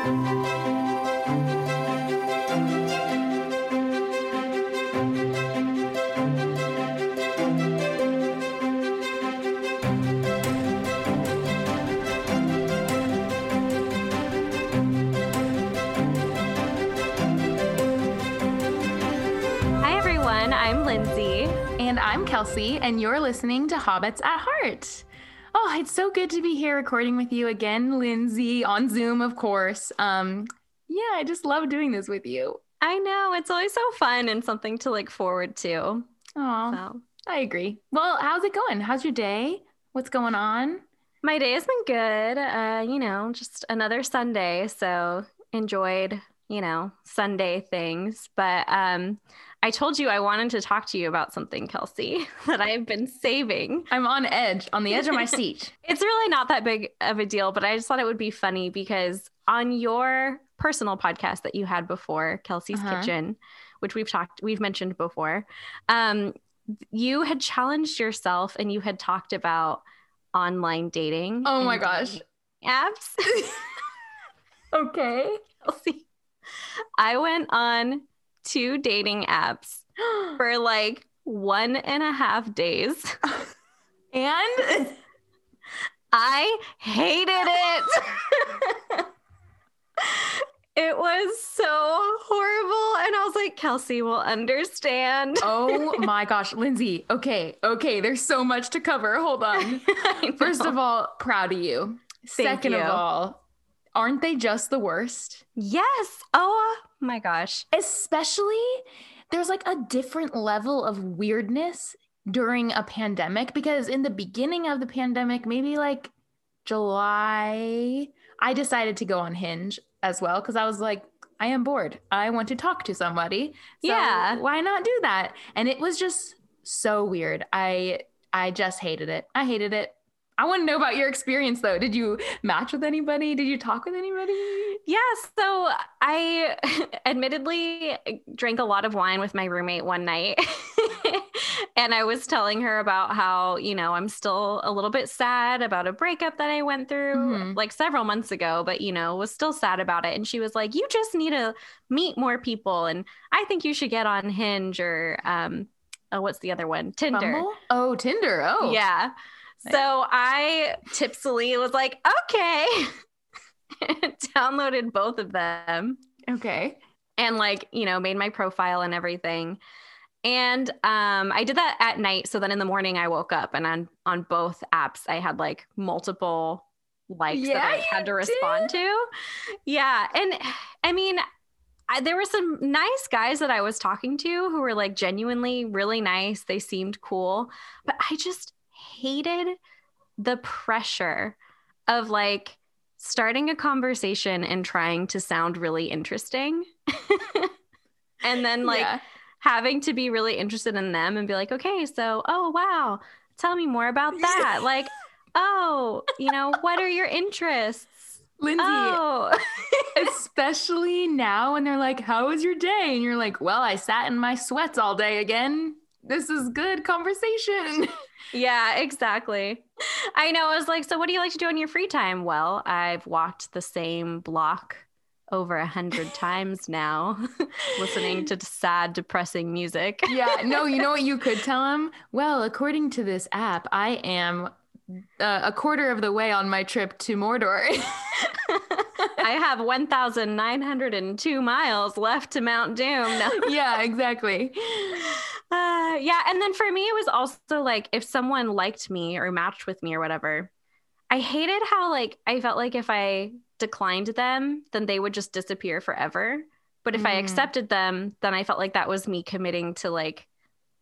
Hi, everyone. I'm Lindsay. And I'm Kelsey, and you're listening to Hobbits at Heart. Oh, it's so good to be here recording with you again, Lindsay, on Zoom, of course. Um, yeah, I just love doing this with you. I know. It's always so fun and something to look forward to. Oh, So, I agree. Well, how's it going? How's your day? What's going on? my day has been good. Uh, you know, just another Sunday. So, enjoyed, you know, Sunday things. But um, I told you I wanted to talk to you about something, Kelsey, that I've been saving. I'm on edge, on the edge of my seat. It's really not that big of a deal, but I just thought it would be funny because on your personal podcast that you had before, Kelsey's Uh-huh. Kitchen, which we've talked, we've mentioned before, um, you had challenged yourself and you had talked about online dating. Oh my gosh. apps. Okay. Kelsey, I went on two dating apps for like one and a half days. And I hated it. it was so horrible. And I was like, Kelsey will understand. oh my gosh, Lindsay. Okay, okay, there's so much to cover. Hold on. First of all, proud of you. Thank Second you. of all, aren't they just the worst? yes. Oh my gosh. Especially there's like a different level of weirdness during a pandemic because in the beginning of the pandemic, maybe like July, I decided to go on Hinge as well because I was like, I am bored. I want to talk to somebody. So Yeah. Why not do that? And it was just so weird. I I just hated it. I hated it. I want to know about your experience though. Did you match with anybody? Did you talk with anybody? Yeah, so I admittedly drank a lot of wine with my roommate one night. and I was telling her about how, you know, I'm still a little bit sad about a breakup that I went through Mhm. like several months ago, but, you know, was still sad about it. And she was like, You just need to meet more people. And I think you should get on Hinge or, um, oh, what's the other one? Tinder. Bumble? Oh, Tinder. Oh. Yeah. Nice. So I tipsily was like, okay. Downloaded both of them Okay. and like, you know, made my profile and everything. And um I did that at night. So then in the morning I woke up and on on both apps I had like multiple likes that I had to respond to. Yeah. And I mean, I, there were some nice guys that I was talking to who were like genuinely really nice. They seemed cool, but I just hated the pressure of like starting a conversation and trying to sound really interesting. and then like Yeah. having to be really interested in them and be like, okay, so, oh, wow, tell me more about that. like, oh, you know, what are your interests? Lindsay, Oh, especially now when they're like, How was your day? And you're like, Well, I sat in my sweats all day again. This is good conversation. yeah, exactly. I know. I was like, so what do you like to do in your free time? Well, I've walked the same block over a hundred times now, listening to sad, depressing music. yeah. No, you know what you could tell him? Well, according to this app, I am uh, a quarter of the way on my trip to Mordor. I have 1,902 miles left to Mount Doom. No. yeah, exactly. Uh, yeah. And then for me, it was also like if someone liked me or matched with me or whatever, I hated how like I felt like if I declined them, then they would just disappear forever. But if I Mm. accepted them, then I felt like that was me committing to like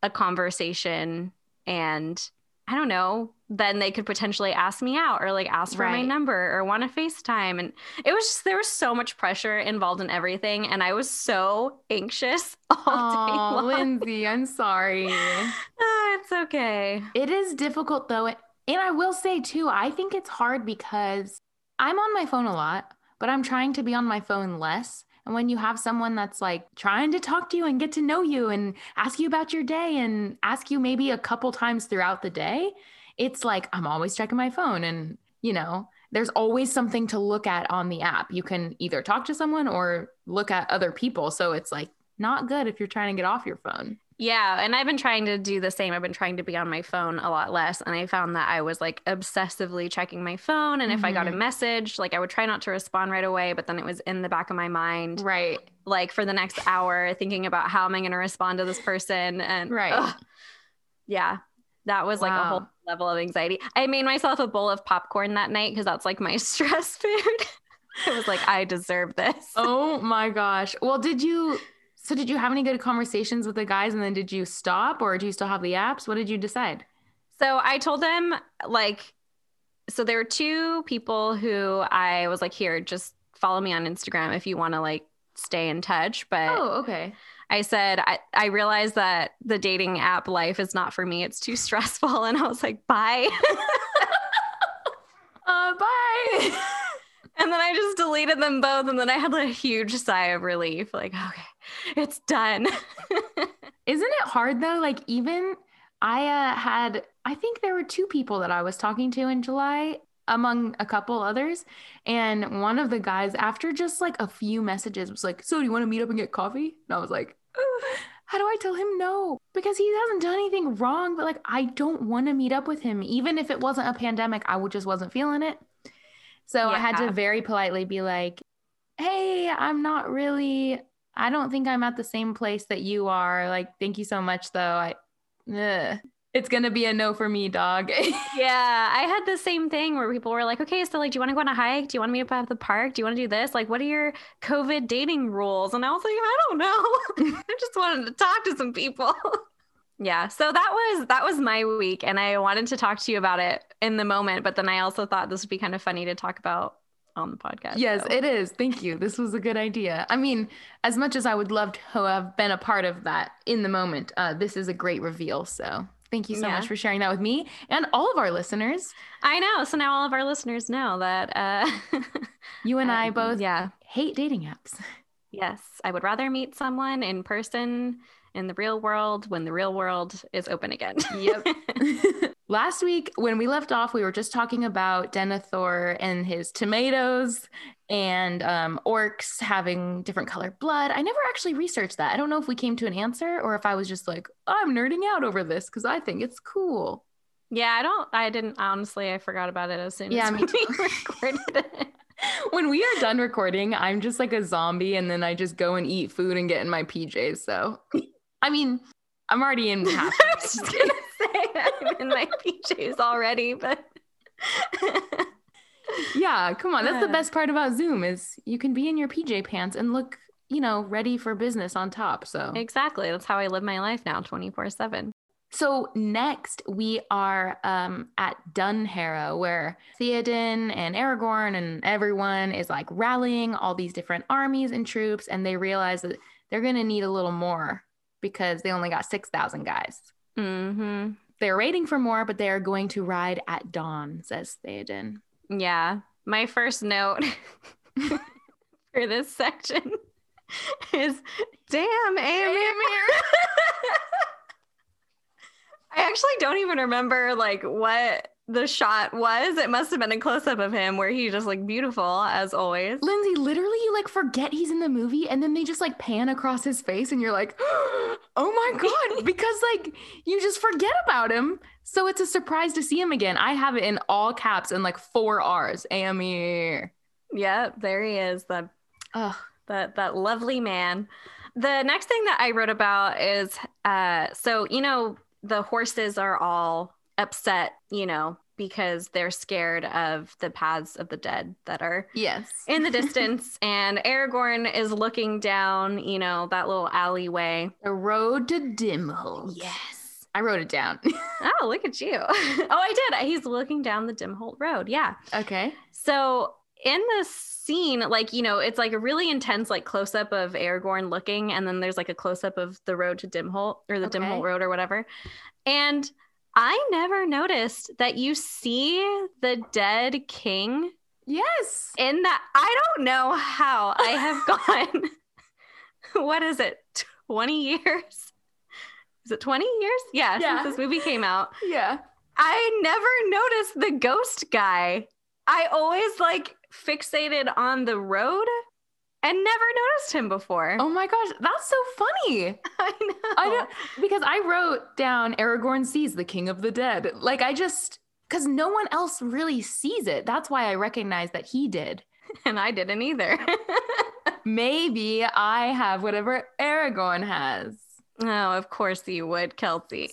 a conversation and I don't know, then they could potentially ask me out or like ask for my number or want to FaceTime. And it was just, there was so much pressure involved in everything. And I was so anxious all day Oh, long. Lindsay, I'm sorry. Ah, it's okay. It is difficult though. And I will say too, I think it's hard because I'm on my phone a lot, but I'm trying to be on my phone less. And when you have someone that's like trying to talk to you and get to know you and ask you about your day and ask you maybe a couple times throughout the day, it's like I'm always checking my phone and, you know, there's always something to look at on the app. You can either talk to someone or look at other people. So it's like not good if you're trying to get off your phone. Yeah, and I've been trying to do the same. I've been trying to be on my phone a lot less, and I found that I was like obsessively checking my phone. And if I got a Mhm. message, like I would try not to respond right away, but then it was in the back of my mind, Right. like for the next hour, thinking about how am I going to respond to this person, and Right. ugh. yeah, that was like a whole level of anxiety. I made myself a bowl of popcorn that night because that's like my stress food. it was like I deserve this. Oh my gosh. Well, did you so did you have any good conversations with the guys and then did you stop or do you still have the apps? What did you decide? So I told them like, so there were two people who I was like, here, just follow me on Instagram if you want to like stay in touch. But Oh, okay. I said, I, I realized that the dating app life is not for me. It's too stressful. And I was like, bye. Uh bye. and then I just deleted them both. And then I had a huge sigh of relief like, okay, it's done. Isn't it hard though? Like even I uh, had I think there were two people that I was talking to in July among a couple others and one of the guys after just like a few messages was like, "So, do you want to meet up and get coffee?" And I was like, "Ugh, how do I tell him no? Because he hasn't done anything wrong, but like I don't want to meet up with him even if it wasn't a pandemic, I would just wasn't feeling it. So I had to very politely be like, "Hey, I'm not really I don't think I'm at the same place that you are. Like, thank you so much, though. I, ugh. it's gonna be a no for me, dog. yeah. I had the same thing where people were like, okay, so like, do you want to go on a hike? Do you want to meet up at the park? Do you want to do this? Like, what are your COVID dating rules? And I was like, I don't know. I just wanted to talk to some people. yeah. So that was that was my week. And I wanted to talk to you about it in the moment, but then I also thought this would be kind of funny to talk about on the podcast. yes, so. it is. Thank you. This was a good idea. I mean, as much as I would love to have been a part of that in the moment, uh, this is a great reveal. So thank you so Yeah. much for sharing that with me and all of our listeners. I know. So now all of our listeners know that uh You and I um, both yeah. hate dating apps. Yes, I would rather meet someone in person in the real world when the real world is open again. Yep. Last week, when we left off, we were just talking about Denethor and his tomatoes and um, orcs having different colored blood. I never actually researched that. I don't know if we came to an answer or if I was just like, I'm nerding out over this because I think it's cool. yeah, I don't. I didn't honestly. I forgot about it as soon Yeah, as me we too. recorded it. When we are done recording, I'm just like a zombie and then I just go and eat food and get in my PJs. So, I mean, I'm already in half. I was just gonna say I'm in my PJs already, but Yeah, come on. That's the Uh. best part about Zoom is you can be in your PJ pants and look, you know, ready for business on top. So exactly that's how I live my life now, twenty four seven. So next we are um, at Dunharrow, where Theoden and Aragorn and everyone is like rallying all these different armies and troops, and they realize that they're gonna need a little more because they only got six thousand guys. Mm-hmm. They're waiting for more, but they are going to ride at dawn, says Theoden. Yeah, my first note for this section is, "Damn, Eomer." I actually don't even remember like what the shot was. It must have been a close up of him where he's just like beautiful as always. Lindsay, literally, you like forget he's in the movie, and then they just like pan across his face, and you're like, "Oh my god!" because like you just forget about him. So it's a surprise to see him again. I have it in all caps and like four R's. Eomer. Yep, there he is. The oh. that that lovely man. The next thing that I wrote about is uh so you know the horses are all upset, you know, because they're scared of the paths of the dead that are Yes. in the distance and Aragorn is looking down, you know, that little alleyway. The road to Dimholt. Yes. I wrote it down. Oh, look at you. oh, I did. He's looking down the Dimholt Road. Yeah. okay. So in the scene, like, you know, it's like a really intense, like close up of Aragorn looking, and then there's like a close up of the road to Dimholt or the Okay. Dimholt Road or whatever. And I never noticed that you see the dead king Yes. in that. I don't know how I have gone, what is it, 20 years? Is it 20 years? Yeah, Yeah. since this movie came out. Yeah. I never noticed the ghost guy. I always like fixated on the road and never noticed him before. Oh my gosh, that's so funny. I know. I don't because I wrote down Aragorn sees the king of the dead. Like I just because no one else really sees it. That's why I recognize that he did. and I didn't either. Maybe I have whatever Aragorn has. oh, of course you would, Kelsey.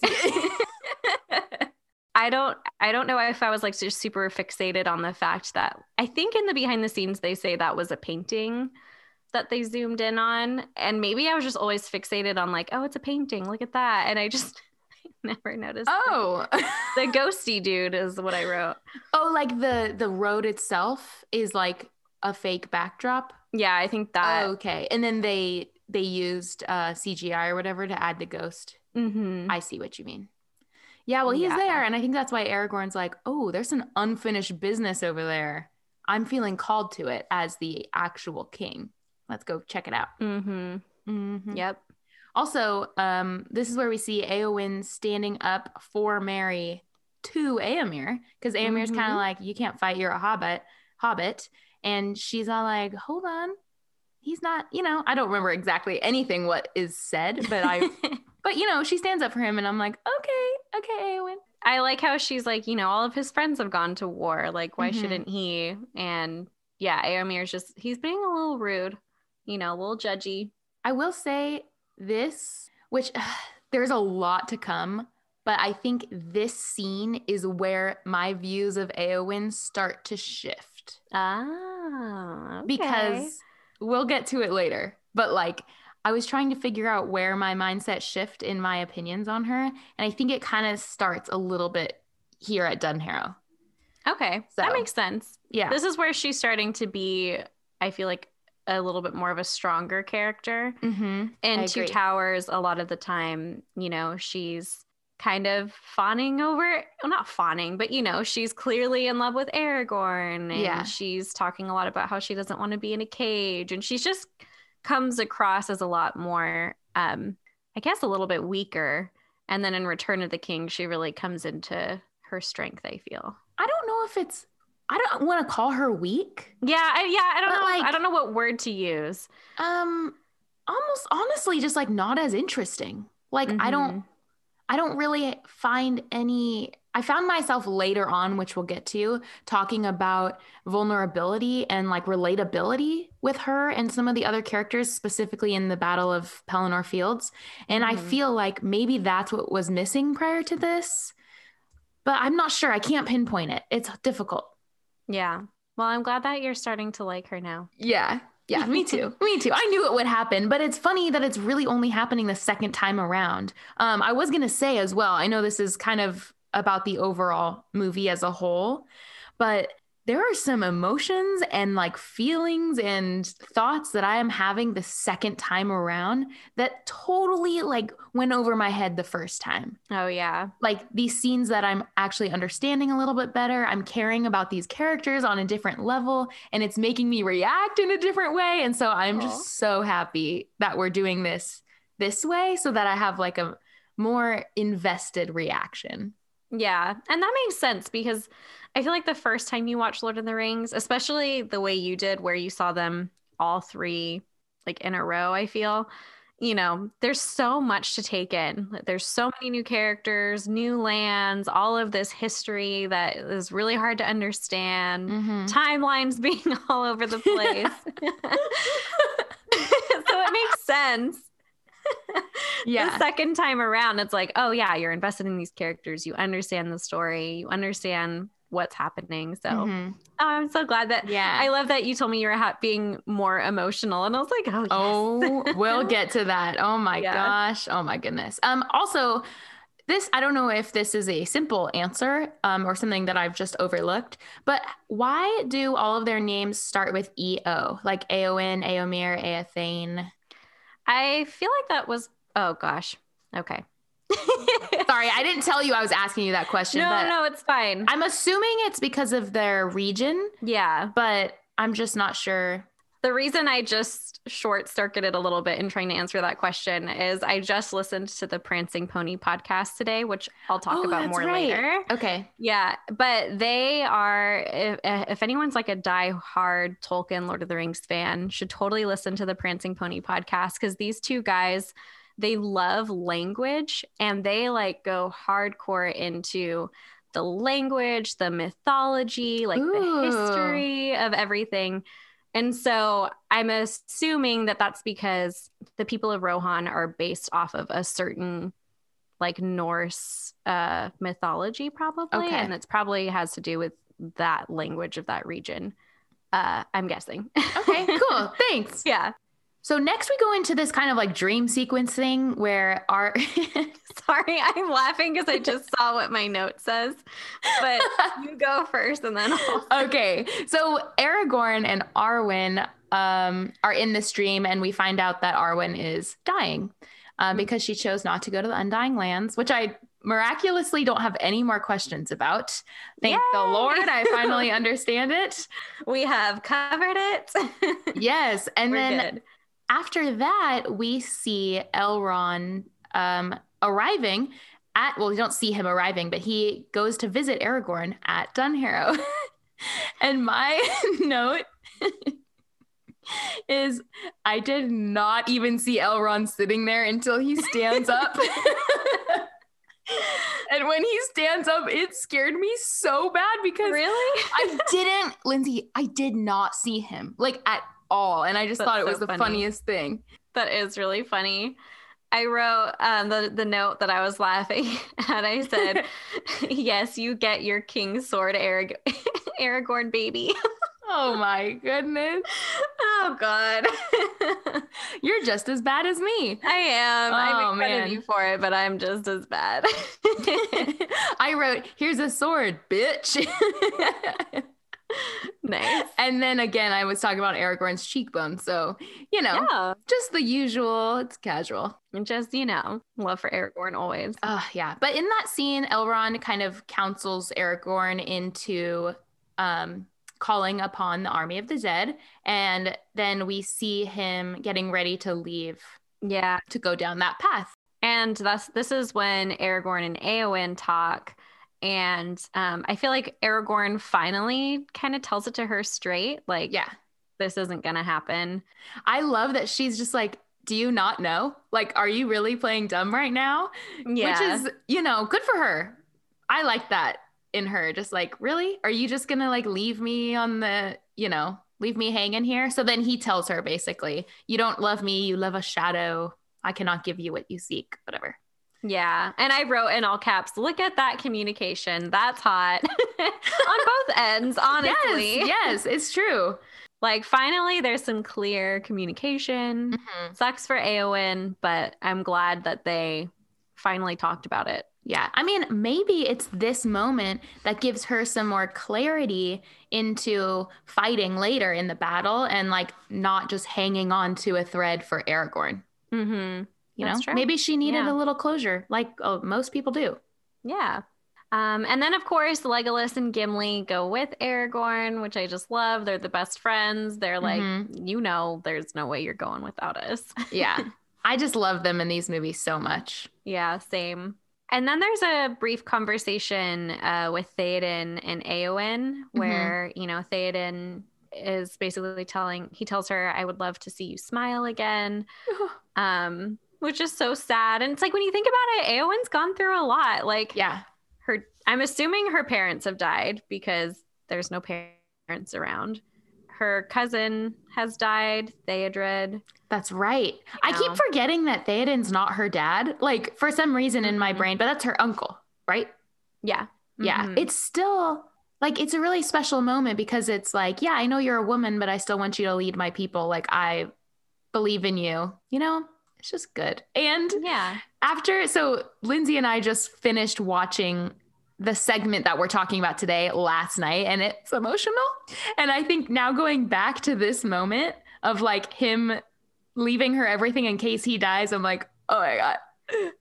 I don't I don't know if I was like just super fixated on the fact that I think in the behind the scenes they say that was a painting that they zoomed in on and maybe I was just always fixated on like oh it's a painting look at that and I just never noticed. Oh. the ghosty dude is what I wrote oh, like the the road itself is like a fake backdrop. yeah I think that oh, okay. And then they they used uh CGI or whatever to add the ghost. Mhm. I see what you mean. Yeah, well, he's Yeah. there. And I think that's why Aragorn's like, oh, there's an unfinished business over there. I'm feeling called to it as the actual king. Let's go check it out. Mhm. Mhm. Yep Also, um, this is where we see Eowyn standing up for Merry to Eomer because Eomer's kind Mhm. of like, you can't fight, you're a hobbit, hobbit. And she's all like, hold on. He's not, you know, I don't remember exactly anything what is said, but I, but you know, she stands up for him and I'm like, okay, okay, Eowyn. I like how she's like, you know, all of his friends have gone to war. Like, why Mhm. shouldn't he? And yeah, Eomer's just, he's being a little rude, you know, a little judgy. I will say this, which there's a lot to come, but I think this scene is where my views of Eowyn start to shift Ah, okay. because we'll get to it later. But like, I was trying to figure out where my mindset shift in my opinions on her, and I think it kind of starts a little bit here at Dunharrow. okay, that makes sense. Yeah. This is where she's starting to be, I feel like, a little bit more of a stronger character. mm-hmm. In I Two agree. Towers, a lot of the time, you know, she's kind of fawning over well not fawning but you know she's clearly in love with aragorn and Yeah. she's talking a lot about how she doesn't want to be in a cage and she's just comes across as a lot more um i guess a little bit weaker and then in return of the king she really comes into her strength i feel I don't know if it's. I don't want to call her weak. yeah I, yeah i don't know like- i don't know what word to use Um, almost honestly, just like not as interesting. Like I don't, Mhm. I don't really find any. I found myself later on, which we'll get to, talking about vulnerability and like relatability with her and some of the other characters, specifically in the Battle of Pelennor Fields. And I Mhm. feel like maybe that's what was missing prior to this, but I'm not sure. I can't pinpoint it. It's difficult. Yeah well i'm glad that you're starting to like her now Yeah. Yeah, me too. me too. I knew it would happen, but it's funny that it's really only happening the second time around. Um, I was going to say as well, I know this is kind of about the overall movie as a whole, but there are some emotions and like feelings and thoughts that I am having the second time around that totally like went over my head the first time oh yeah like these scenes that I'm actually understanding a little bit better. I'm caring about these characters on a different level and it's making me react in a different way. And so I'm just so happy that we're doing this this way so that I have like a more invested reaction. Yeah. And that makes sense because I feel like the first time you watch Lord of the Rings, especially the way you did, where you saw them all three like in a row, I feel, you know, there's so much to take in. There's so many new characters, new lands, all of this history that is really hard to understand. Mhm. Timelines being all over the place. so it makes sense. Yeah. The second time around, it's like, oh yeah, you're invested in these characters. You understand the story. You understand what's happening. So Mhm. oh, I'm so glad that. Yeah. I love that you told me you were ha- being more emotional, and I was like, oh, yes. Oh, we'll get to that. Oh my Yeah. gosh. Oh my goodness. Um also this I don't know if this is a simple answer um, or something that I've just overlooked, but why do all of their names start with EO? Like aon Eomer, Aethane? I feel like that was. Oh gosh. Okay. Sorry, I didn't tell you I was asking you that question, no, no, it's fine. I'm assuming it's because of their region, yeah. but I'm just not sure. The reason I just short circuited a little bit in trying to answer that question is I just listened to the Prancing Pony podcast today, which I'll talk Oh, about more right. later. Okay. Yeah, but they are. If, eh, if anyone's like a die-hard Tolkien, Lord of the Rings fan, should totally listen to the Prancing Pony podcast because these two guys, they love language and they like go hardcore into the language, the mythology, like Ooh. the history of everything. And so I'm assuming that that's because the people of Rohan are based off of a certain like Norse uh, mythology, probably. Okay. And it's probably has to do with that language of that region. Uh, I'm guessing. Okay, cool. Thanks. yeah. So next we go into this kind of like dream sequence thing where our Sorry, I'm laughing because I just saw what my note says. But you go first and then I'll. okay. So Aragorn and Arwen um, are in this dream, and we find out that Arwen is dying uh, because she chose not to go to the Undying Lands, which I miraculously don't have any more questions about. Thank the Lord, I finally understand it. We have covered it. Yes, and We're then good. After that, we see Elrond um, arriving at, well, we don't see him arriving, but he goes to visit Aragorn at Dunharrow. and my note is I did not even see Elrond sitting there until he stands up. and when he stands up, it scared me so bad because Really? I didn't, Lindsay, I did not see him like at all. And I just That's thought it so was the funny. funniest thing. That is really funny. I wrote um, the the note that I was laughing and I said, "Yes, you get your king sword, Arag- Aragorn, baby." Oh my goodness. oh God, You're just as bad as me. I am. Oh, fun man. of you for it, but I'm just as bad. I wrote, here's a sword, bitch. nice. and then again, I was talking about Aragorn's cheekbone. So, you know, Yeah, just the usual. It's casual. and just you know, love for Aragorn always. Uh, yeah. But in that scene, Elrond kind of counsels Aragorn into um, calling upon the army of the dead. And then we see him getting ready to leave Yeah, to go down that path. and that's this is when Aragorn and Eowyn talk. And um, I feel like Aragorn finally kind of tells it to her straight, like, Yeah. this isn't gonna happen. I love that she's just like, do you not know? Like, are you really playing dumb right now? Yeah, Which is, you know, good for her. I like that in her. Just like, really? Are you just gonna like leave me on the, you know, leave me hanging here? So then he tells her basically, you don't love me, you love a shadow. I cannot give you what you seek, whatever. Yeah. And I wrote in all caps, "Look at that communication. That's hot on both ends." Honestly, Yes, yes, it's true. like finally, there's some clear communication. Mhm. Sucks for Eowyn, but I'm glad that they finally talked about it. Yeah. I mean, maybe it's this moment that gives her some more clarity into fighting later in the battle and like not just hanging on to a thread for Aragorn. Mm-hmm. You That's know, true. maybe she needed Yeah. a little closure, like oh, most people do. Yeah. Um, and then, of course, Legolas and Gimli go with Aragorn, which I just love. They're the best friends. They're like, Mhm. you know, there's no way you're going without us. Yeah. I just love them in these movies so much. yeah, same. And then there's a brief conversation uh, with Theoden and Eowyn where, you know, Theoden is basically telling, he tells her, I would love to see you smile again. Um, which is so sad. And it's like when you think about it, Eowyn's gone through a lot. Like, Yeah. her I'm assuming her parents have died because there's no parents around. Her cousin has died, Theodred. That's right. I know. keep forgetting that Theoden's not her dad, like for some reason in my Mhm. brain, but that's her uncle, right? Yeah. Yeah. Mhm. It's still like it's a really special moment because it's like, yeah, I know you're a woman, but I still want you to lead my people. Like I believe in you. You know, it's just good. And yeah. after so Lindsay and I just finished watching the segment that we're talking about today last night and it's emotional. And I think now going back to this moment of like him leaving her everything in case he dies, I'm like, oh my God.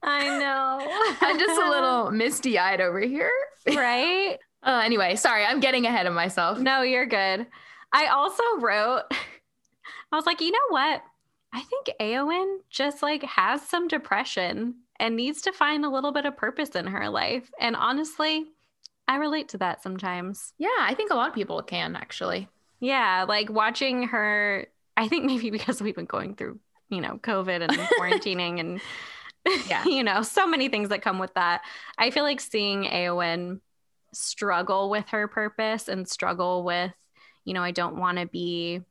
I know. I'm just a little misty eyed over here. right? Uh, anyway, sorry, I'm getting ahead of myself. No, you're good. I also wrote I was like, you know what? I think Eowyn just like has some depression and needs to find a little bit of purpose in her life. And honestly, I relate to that sometimes. Yeah, I think a lot of people can actually. Yeah, like watching her, I think maybe because we've been going through, you know, COVID and quarantining and, yeah. you know, so many things that come with that. I feel like seeing Eowyn struggle with her purpose and struggle with, you know, I don't want to be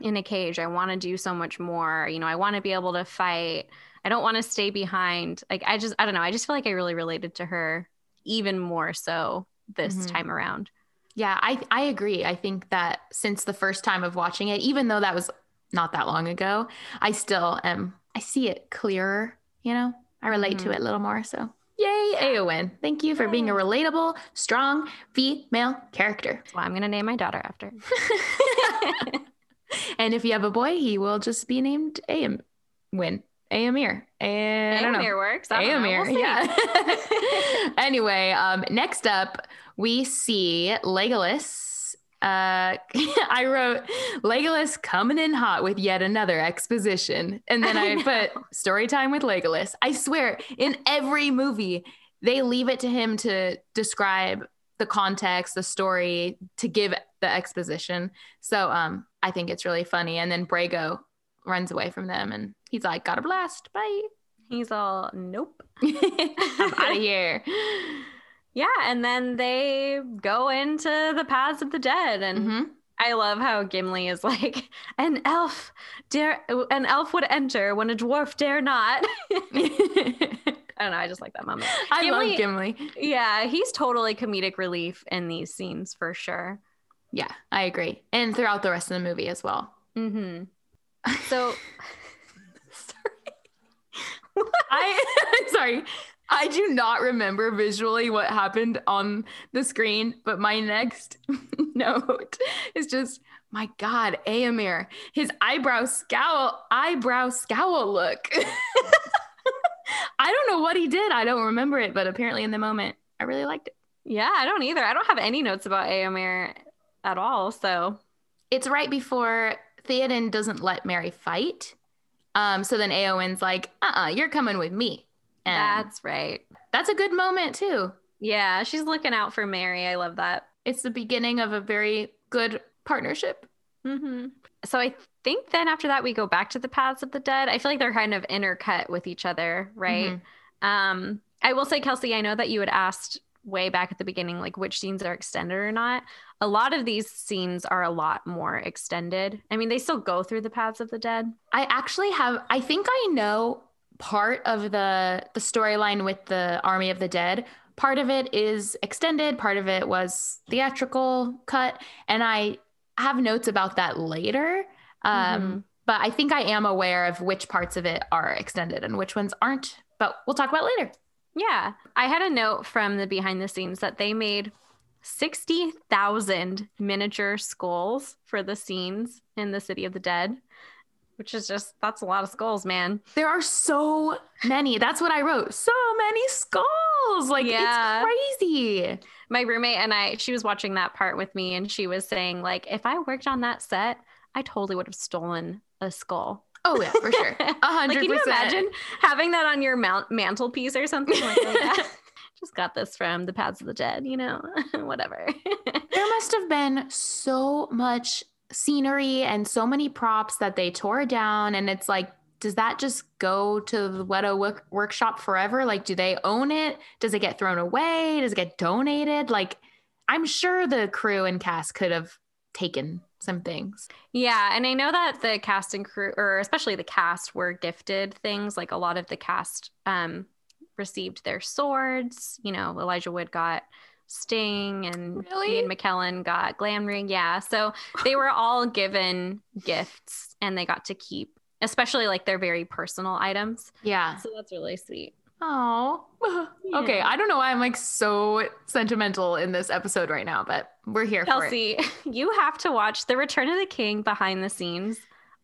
in a cage. I want to do so much more. You know, I want to be able to fight. I don't want to stay behind. Like, I just, I don't know. I just feel like I really related to her even more so this mm-hmm. time around. Yeah, I I agree. I think that since the first time of watching it, even though that was not that long ago, I still am I see it clearer, you know? I relate mm-hmm. to it a little more. So yay, Eowyn. Thank you for being a relatable, strong female character. That's why I'm gonna name my daughter after. and if you have a boy, he will just be named Am Win. Eomer. And Eomer works. Eomer, we'll yeah. anyway, um, next up, we see Legolas. Uh, I wrote Legolas coming in hot with yet another exposition. And then I, I put story time with Legolas. I swear, in every movie, they leave it to him to describe the context, the story, to give the exposition. So um, I think it's really funny. And then Brego runs away from them and he's like, got a blast. Bye. He's all, nope. I'm out of here. Yeah. And then they go into the paths of the dead. And mm-hmm. I love how Gimli is like, an elf dare an elf would enter when a dwarf dare not. I don't know. I just like that moment. I Gimli, love Gimli. Yeah, he's totally comedic relief in these scenes for sure. Yeah, I agree. And throughout the rest of the movie as well. Mm-hmm. So, sorry. I sorry. I do not remember visually what happened on the screen, but my next note is just my God, Eomer, his eyebrow scowl, eyebrow scowl look. I don't know what he did. I don't remember it, but apparently in the moment, I really liked it. Yeah, I don't either. I don't have any notes about Eomer at all. So it's right before Theoden doesn't let Merry fight. Um, so then Eowyn's like, uh uh-uh, uh, you are coming with me. And that's right. That's a good moment too. Yeah, she's looking out for Merry. I love that. It's the beginning of a very good partnership. Mm-hmm. So I think then after that we go back to the paths of the dead. I feel like they're kind of intercut with each other, right? Mm-hmm. Um, I will say, Kelsey, I know that you had asked way back at the beginning, like which scenes are extended or not. A lot of these scenes are a lot more extended. I mean, they still go through the paths of the dead. I actually have, I think I know part of the the storyline with the army of the dead part of it is extended part of it was theatrical cut and i have notes about that later um, mm-hmm. but i think i am aware of which parts of it are extended and which ones aren't but we'll talk about later yeah. I had a note from the behind the scenes that they made 60,000 miniature skulls for the scenes in the City of the Dead, which is just, that's a lot of skulls, man. There are so many. That's what I wrote. So many skulls. Like, yeah. it's crazy. My roommate and I, she was watching that part with me and she was saying, like, if I worked on that set, I totally would have stolen a skull Oh yeah, for sure. A hundred Can you imagine having that on your mount- mantelpiece or something like that? Just got this from the Paths of the Dead, you know, whatever. there must have been so much scenery and so many props that they tore down, and it's like, does that just go to the Weta work- workshop forever? Like, do they own it? Does it get thrown away? Does it get donated? Like, I'm sure the crew and cast could have taken some things. Yeah, and I know that the cast and crew, or especially the cast, were gifted things. Like a lot of the cast um, received their swords. You know, Elijah Wood got Sting, and really? Ian McKellen got Glamdring. Yeah, so they were all given gifts, and they got to keep, especially like their very personal items. Yeah, so that's really sweet. Oh, yeah. okay. I don't know why I'm like so sentimental in this episode right now, but we're here Kelsey, you have to watch The Return of the King behind the scenes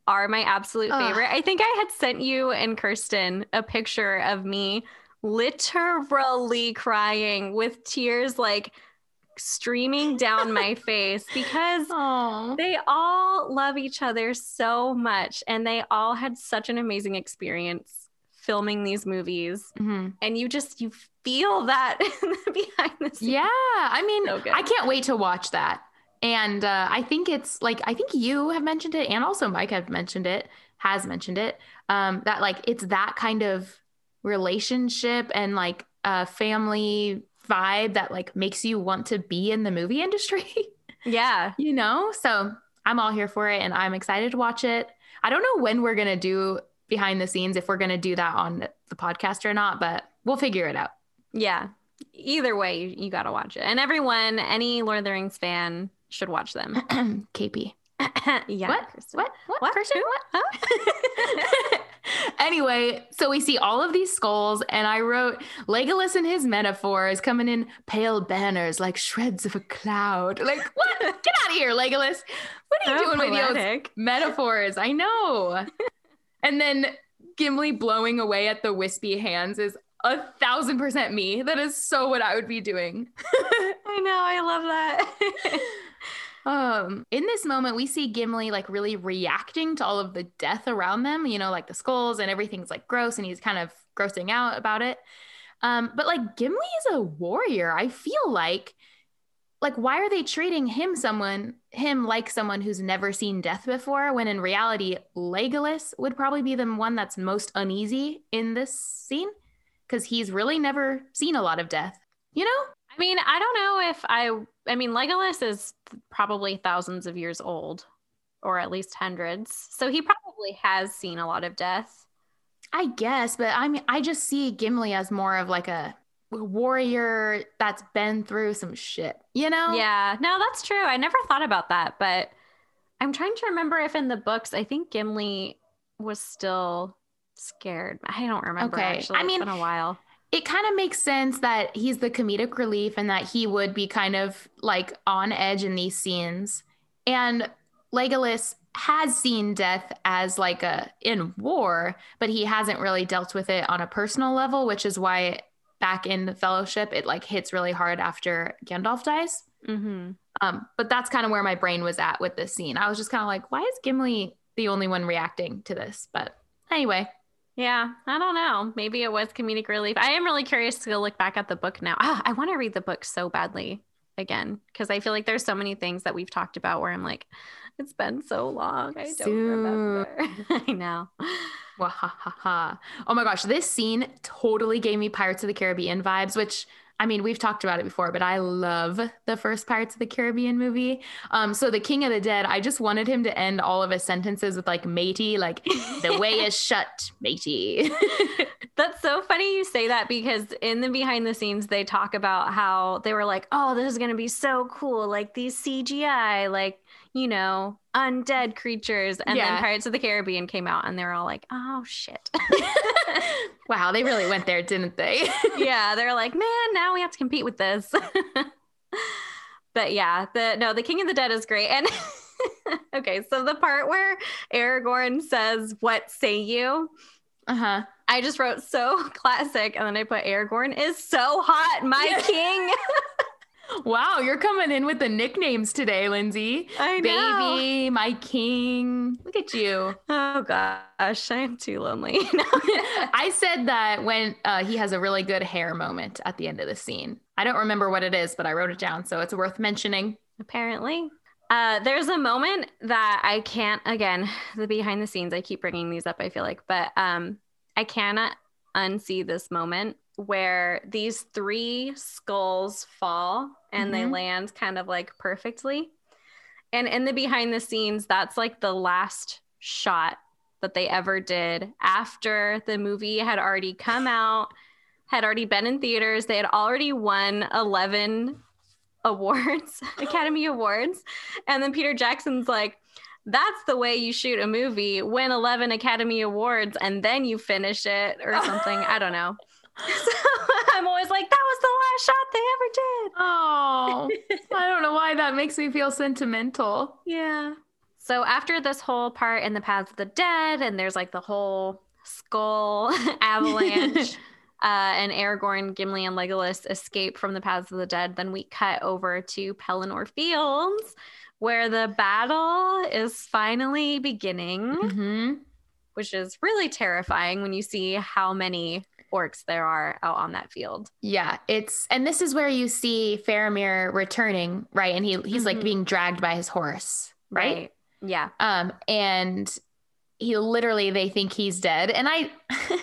are my absolute favorite. Ugh. I think I had sent you and Kirsten a picture of me literally crying with tears like streaming down my face because Oh. they all love each other so much and they all had such an amazing experience filming these movies Mhm. and you just you feel that behind the scenes Yeah, I mean, So. I can't wait to watch that. And uh, I think it's like I think you have mentioned it, and also Mike have mentioned it, has mentioned it. Um, that like it's that kind of relationship and like uh, family vibe that like makes you want to be in the movie industry. yeah you know, so I'm all here for it, and I'm excited to watch it. I don't know when we're gonna do behind the scenes if we're gonna do that on the podcast or not, but we'll figure it out. yeah either way you, you gotta watch it and everyone any lord of the rings fan should watch them KP. yeah What? What? What? What? Person? What? anyway, so we see all of these skulls, and I wrote Legolas and his metaphors coming in pale banners like shreds of a cloud. Like, what? Get out of here, Legolas. What are you So doing with those metaphors? I know. and then Gimli blowing away at the wispy hands is a thousand percent me. That is so what I would be doing. i know i love that Um, in this moment, we see Gimli like really reacting to all of the death around them, you know, like the skulls and everything's like gross and he's kind of grossing out about it. Um, but like Gimli is a warrior. I feel like like why are they treating him someone him like someone who's never seen death before when in reality Legolas would probably be the one that's most uneasy in this scene because he's really never seen a lot of death. You know? I mean, I don't know if I I mean Legolas is probably thousands of years old or at least hundreds. So he probably has seen a lot of death. I guess, but I mean, I just see Gimli as more of like a warrior that's been through some shit, you know? Yeah. No, that's true. I never thought about that, but I'm trying to remember if in the books I think Gimli was still scared. I don't remember Okay. actually. I It's mean- been a while. It kind of makes sense that he's the comedic relief and that he would be kind of like on edge in these scenes. And Legolas has seen death as like a in war, but he hasn't really dealt with it on a personal level, which is why back in the fellowship it like hits really hard after Gandalf dies. Mm-hmm. Um, but that's kind of where my brain was at with this scene. I was just kind of like, why is Gimli the only one reacting to this? But anyway, Yeah, I don't know. Maybe it was comedic relief. I am really curious to go look back at the book now. Ah, I want to read the book so badly again because I feel like there's so many things that we've talked about where I'm like, it's been so long. I don't Soon. remember. I know. Wahahaha. Oh my gosh, this scene totally gave me Pirates of the Caribbean vibes, which I mean, we've talked about it before, but I love the first Pirates of the Caribbean movie. Um, so the King of the Dead, I just wanted him to end all of his sentences with like matey, like the way is shut, matey. That's so funny you say that because in the behind the scenes, they talk about how they were like, oh, this is going to be so cool. Like these CGI, like, you know, undead creatures. And Yeah. then Pirates of the Caribbean came out and they were all like, oh, shit. wow, they really went there, didn't they? yeah. They're like, man, now we have to compete with this. but yeah, the no, the King of the Dead is great. And okay, so the part where Aragorn says, What say you? uh-huh. I just wrote so classic, and then I put Aragorn is so hot, my king. Wow, you're coming in with the nicknames today, Lindsay. I know. Baby, my king. Look at you. Oh gosh, I am too lonely. I said that when uh, he has a really good hair moment at the end of the scene. I don't remember what it is, but I wrote it down, so it's worth mentioning. Apparently. Uh, there's a moment that I can't, again, the behind the scenes, I keep bringing these up, I feel like, but um, I cannot unsee this moment where these three skulls fall and they Mhm. land kind of like perfectly. And in the behind the scenes, that's like the last shot that they ever did after the movie had already come out, had already been in theaters. They had already won 11 awards, Academy Awards. And then Peter Jackson's like, that's the way you shoot a movie win 11 Academy Awards and then you finish it or something. I don't know. So I'm always like, that was the last shot they ever did. Oh, I don't know why that makes me feel sentimental. Yeah. So after this whole part in the Paths of the Dead, and there's like the whole skull avalanche, uh, and Aragorn, Gimli, and Legolas escape from the Paths of the Dead, then we cut over to Pelennor Fields, where the battle is finally beginning, Mm-hmm. which is really terrifying when you see how many orcs there are out on that field. Yeah, it's and this is where you see Faramir returning, right? And he he's like Mhm. being dragged by his horse, right? Yeah. Um, and he literally they think he's dead. And I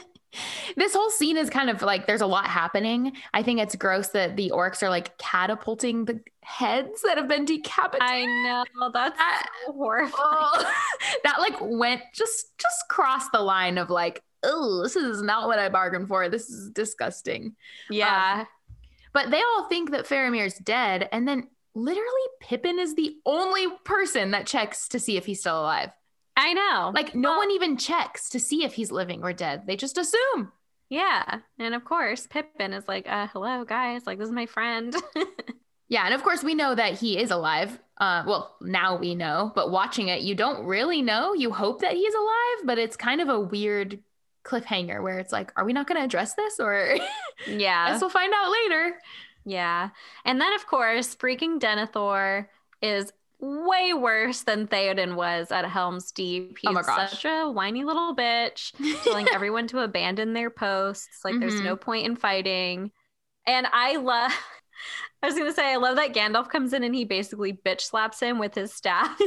this whole scene is kind of like there's a lot happening. I think it's gross that the orcs are like catapulting the heads that have been decapitated. I know. That's That- so. Oh, that like went just just crossed the line of like, oh, this is not what I bargained for. This is disgusting. Yeah. But they all think that Faramir's dead, and then literally Pippin is the only person that checks to see if he's still alive. I know. Like no Well- one even checks to see if he's living or dead. They just assume. yeah. And of course, Pippin is like, uh, hello, guys. Like, this is my friend. Yeah, and of course we know that he is alive. Uh, well, now we know, but watching it, you don't really know. You hope that he's alive, but it's kind of a weird cliffhanger where it's like, are we not going to address this, or yeah. guess we'll find out later? Yeah. And then, of course, freaking Denethor is way worse than Theoden was at Helm's Deep. He's Oh my gosh. such a whiny little bitch, telling everyone to abandon their posts. Like, there's Mhm. no point in fighting. And I love, I was going to say, I love that Gandalf comes in and he basically bitch slaps him with his staff.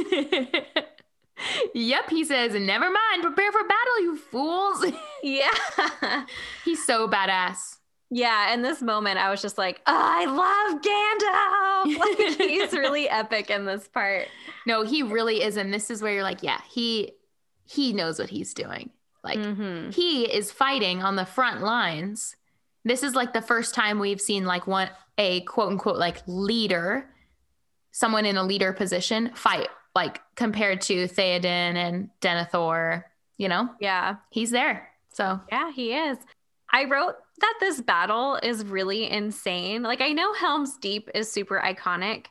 Yep, he says, never mind, prepare for battle, you fools. yeah. he's so badass. Yeah, in this moment, I was just like, oh, I love Gandalf. Like, he's really epic in this part. No, he really is, and this is where you're like, yeah, he he knows what he's doing. Like Mhm. he is fighting on the front lines. This is like the first time we've seen like one a quote unquote like leader, someone in a leader position fight like compared to Theoden and Denethor, you know? Yeah. He's there. So, Yeah, he is. I wrote that this battle is really insane. Like, I know Helm's Deep is super iconic,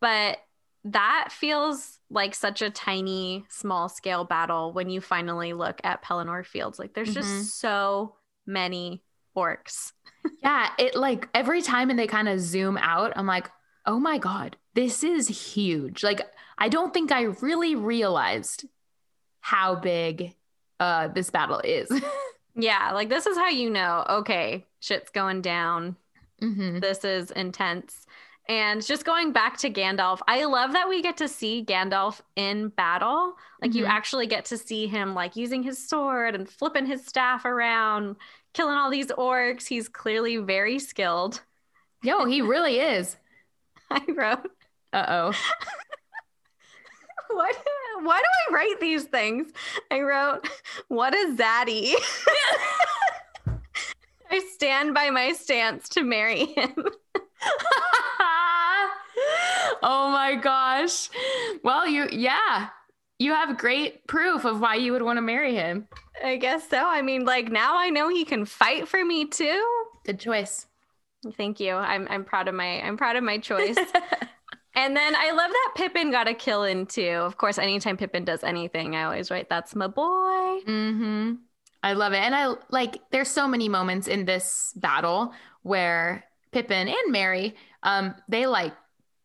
but that feels like such a tiny, small scale battle when you finally look at Pelennor Fields. Like, there's Mhm. just so many orcs. yeah, it like every time and they kind of zoom out, I'm like, "Oh my god, this is huge." Like I don't think I really realized how big uh this battle is. Yeah, like, this is how you know, okay, shit's going down. Mhm. This is intense. And just going back to Gandalf, I love that we get to see Gandalf in battle. Like you Mhm. actually get to see him like using his sword and flipping his staff around, killing all these orcs. He's clearly very skilled. Yo, he really is. I wrote, Uh-oh. what why do I write these things? I wrote, what a zaddy. I stand by my stance to marry him. oh my gosh. Well, you yeah. You have great proof of why you would want to marry him. I guess so. I mean, like now I know he can fight for me too. Good choice. Thank you. I'm I'm proud of my I'm proud of my choice. And then I love that Pippin got a kill in too. Of course, anytime Pippin does anything, I always write that's my boy. Mm-hmm. I love it. And I like there's so many moments in this battle where Pippin and Merry, um, they like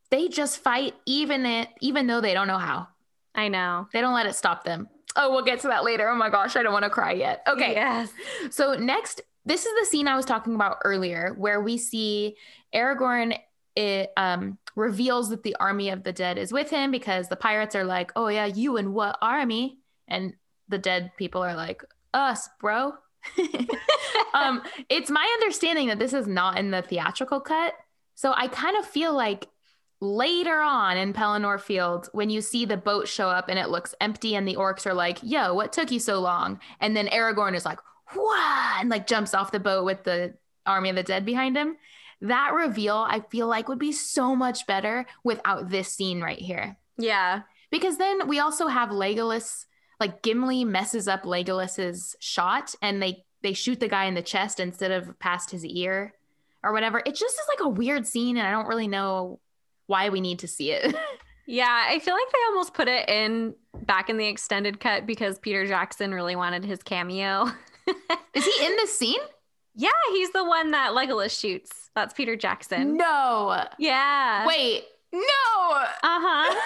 they just fight even it even though they don't know how. I know. They don't let it stop them. Oh, we'll get to that later. Oh my gosh, I don't want to cry yet. Okay. Yes. So next, this is the scene I was talking about earlier, where we see Aragorn. It um, reveals that the army of the dead is with him because the pirates are like, "Oh yeah, you and what army?" And the dead people are like, "Us, bro." um, it's my understanding that this is not in the theatrical cut, so I kind of feel like later on in Pelennor Field, when you see the boat show up and it looks empty, and the orcs are like, "Yo, what took you so long?" and then Aragorn is like, "What?" and like jumps off the boat with the army of the dead behind him. That reveal, I feel like, would be so much better without this scene right here. Yeah. Because then we also have Legolas, like Gimli messes up Legolas's shot and they they shoot the guy in the chest instead of past his ear or whatever. It just is like a weird scene and I don't really know why we need to see it. Yeah. I feel like they almost put it in back in the extended cut because Peter Jackson really wanted his cameo. is he in this scene? Yeah, he's the one that Legolas shoots. That's Peter Jackson. No. Yeah. Wait. No. Uh huh.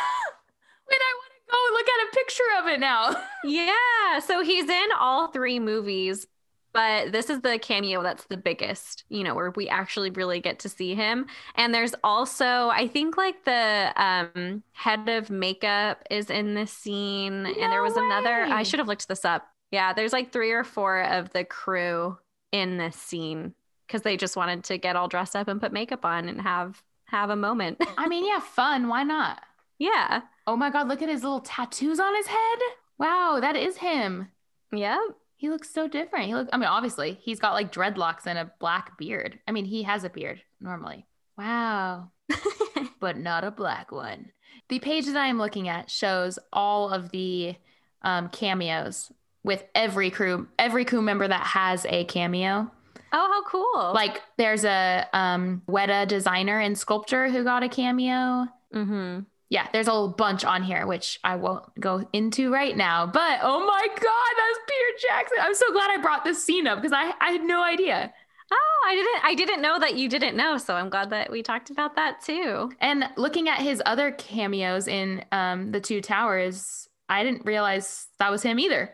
Wait, I want to go look at a picture of it now. yeah. So he's in all three movies, but this is the cameo that's the biggest, you know, where we actually really get to see him. And there's also, I think, like the um, head of makeup is in this scene. No and there was another, I should have looked this up. Yeah, there's like three or four of the crew in this scene because they just wanted to get all dressed up and put makeup on and have have a moment. I mean, yeah, fun. Why not? yeah. Oh my God, look at his little tattoos on his head. Wow, that is him. Yep. He looks so different. He look I mean, obviously, he's got like dreadlocks and a black beard. I mean, he has a beard normally. Wow. but not a black one. The page that I am looking at shows all of the um, cameos with every crew, every crew member that has a cameo. Oh, how cool. Like there's a um, Weta designer and sculptor who got a cameo. mm-hmm. Yeah, there's a whole bunch on here, which I won't go into right now. But oh my God, that's Peter Jackson. I'm so glad I brought this scene up because I, I had no idea. Oh, I didn't I didn't know that you didn't know, so I'm glad that we talked about that too. And looking at his other cameos in um, the Two Towers, I didn't realize that was him either.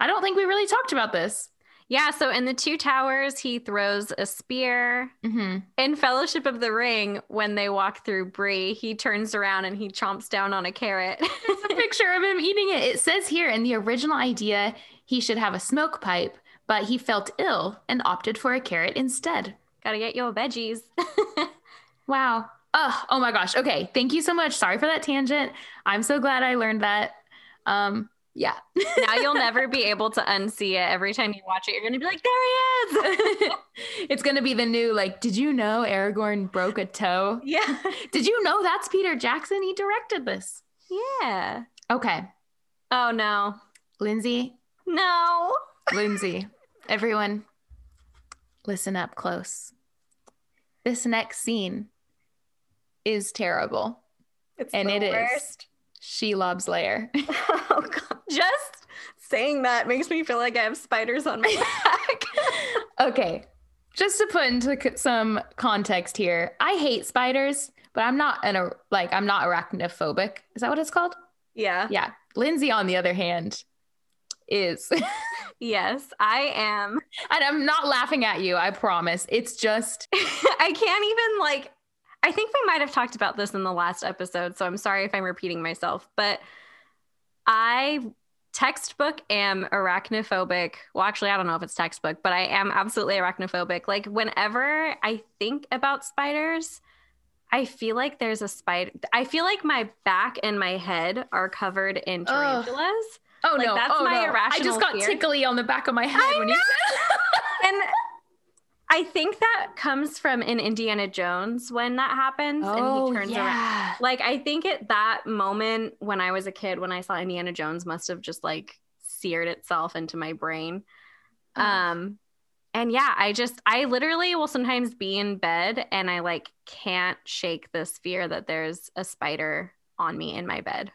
I don't think we really talked about this. Yeah, so in the two towers, he throws a spear. Mm-hmm. In Fellowship of the Ring, when they walk through Bree, he turns around and he chomps down on a carrot. There's a picture of him eating it. It says here in the original idea, he should have a smoke pipe, but he felt ill and opted for a carrot instead. Gotta get your veggies. Wow. Oh, oh my gosh. Okay. Thank you so much. Sorry for that tangent. I'm so glad I learned that. Um, yeah. now you'll never be able to unsee it. Every time you watch it, you're gonna be like, there he is. it's gonna be the new like, did you know Aragorn broke a toe? yeah. Did you know that's Peter Jackson? He directed this. Yeah. Okay. Oh no. Lindsay, No. Lindsay, everyone, listen up close. This next scene is terrible. It's And the it is. worst. Shelob's lair. Oh god. Just saying that makes me feel like I have spiders on my back. okay. Just to put into some context here, I hate spiders, but I'm not an like I'm not arachnophobic. Is that what it's called? yeah. Yeah. Lindsay, on the other hand, is, Yes, I am. And I'm not laughing at you. I promise. It's just I can't even like I think we might have talked about this in the last episode, so I'm sorry if I'm repeating myself, but I textbook am arachnophobic. Well, actually, I don't know if it's textbook, but I am absolutely arachnophobic. Like whenever I think about spiders, I feel like there's a spider. I feel like my back and my head are covered in Ugh. tarantulas. oh Like, no, that's oh my no. I just got fear. tickly on the back of my head I when you said. And I think that comes from in Indiana Jones when that happens and he turns around. Oh. Like I think at that moment when I was a kid, when I saw Indiana Jones, must have just like seared itself into my brain. Oh. Um, and yeah, I just I literally will sometimes be in bed and I like can't shake this fear that there's a spider on me in my bed.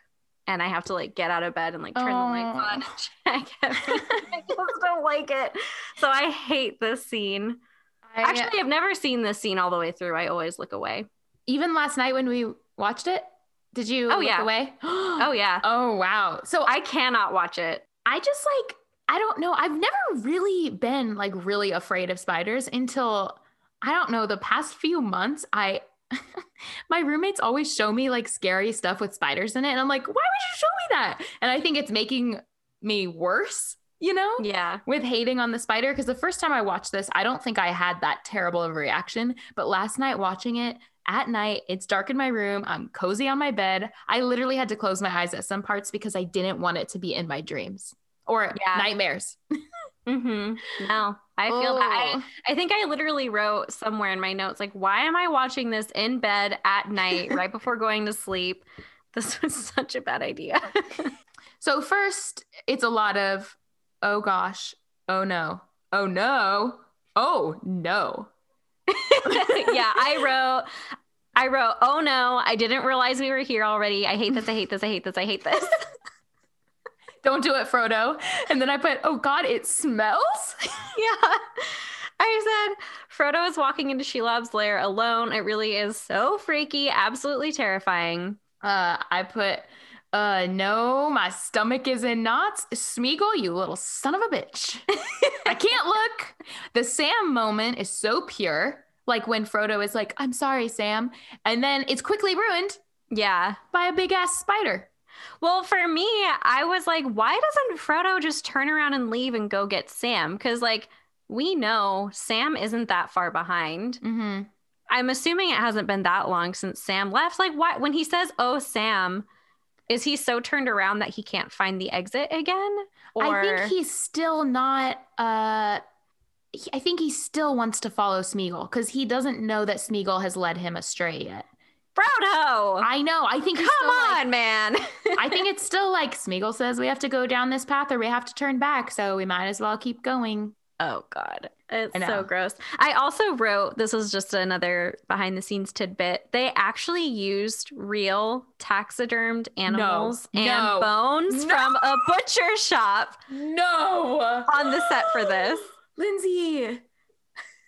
And I have to like get out of bed and like turn the lights Oh. on and check everything. I just don't like it. So I hate this scene. I- Actually, I've never seen this scene all the way through. I always look away. even last night when we watched it, did you Oh, look yeah. away? Oh yeah. Oh wow. So I I cannot watch it. I just like I don't know. I've never really been like really afraid of spiders until I don't know the past few months. I my roommates always show me like scary stuff with spiders in it and I'm like, "Why would you show me that?" And I think it's making me worse, you know? Yeah. with hating on the spider because the first time I watched this, I don't think I had that terrible of a reaction. But last night watching it at night, it's dark in my room. I'm cozy on my bed. I literally had to close my eyes at some parts because I didn't want it to be in my dreams or Yeah. nightmares. Mm-hmm. No, I feel that. Oh. I, I think I literally wrote somewhere in my notes, like, why am I watching this in bed at night, right before going to sleep? This was such a bad idea. So first, it's a lot of oh gosh, oh no, oh no, oh no. yeah, I wrote, I wrote, oh no, I didn't realize we were here already. I hate this. I hate this. I hate this. I hate this. Don't do it, Frodo. And then I put, oh God, it smells. yeah. I said Frodo is walking into Shelob's lair alone. It really is so freaky, absolutely terrifying. Uh, I put, uh, no, my stomach is in knots. Smeagol, you little son of a bitch. I can't look. The Sam moment is so pure. Like when Frodo is like, I'm sorry, Sam. And then it's quickly ruined Yeah. by a big ass spider. Well, for me, I was like, why doesn't Frodo just turn around and leave and go get Sam? Because, like, we know Sam isn't that far behind. Mm-hmm. I'm assuming it hasn't been that long since Sam left. Like, why, when he says, oh, Sam, is he so turned around that he can't find the exit again? Or I think he's still not. Uh, he- I think he still wants to follow Smeagol because he doesn't know that Smeagol has led him astray yet. Frodo! I know. I think Come still, like- on, man. I think it's still like Smeagol says we have to go down this path or we have to turn back, so we might as well keep going. Oh God, it's so gross. I also wrote this was just another behind the scenes tidbit. They actually used real taxidermed animals and no, bones no. from a butcher shop No, on the set for this. Lindsay.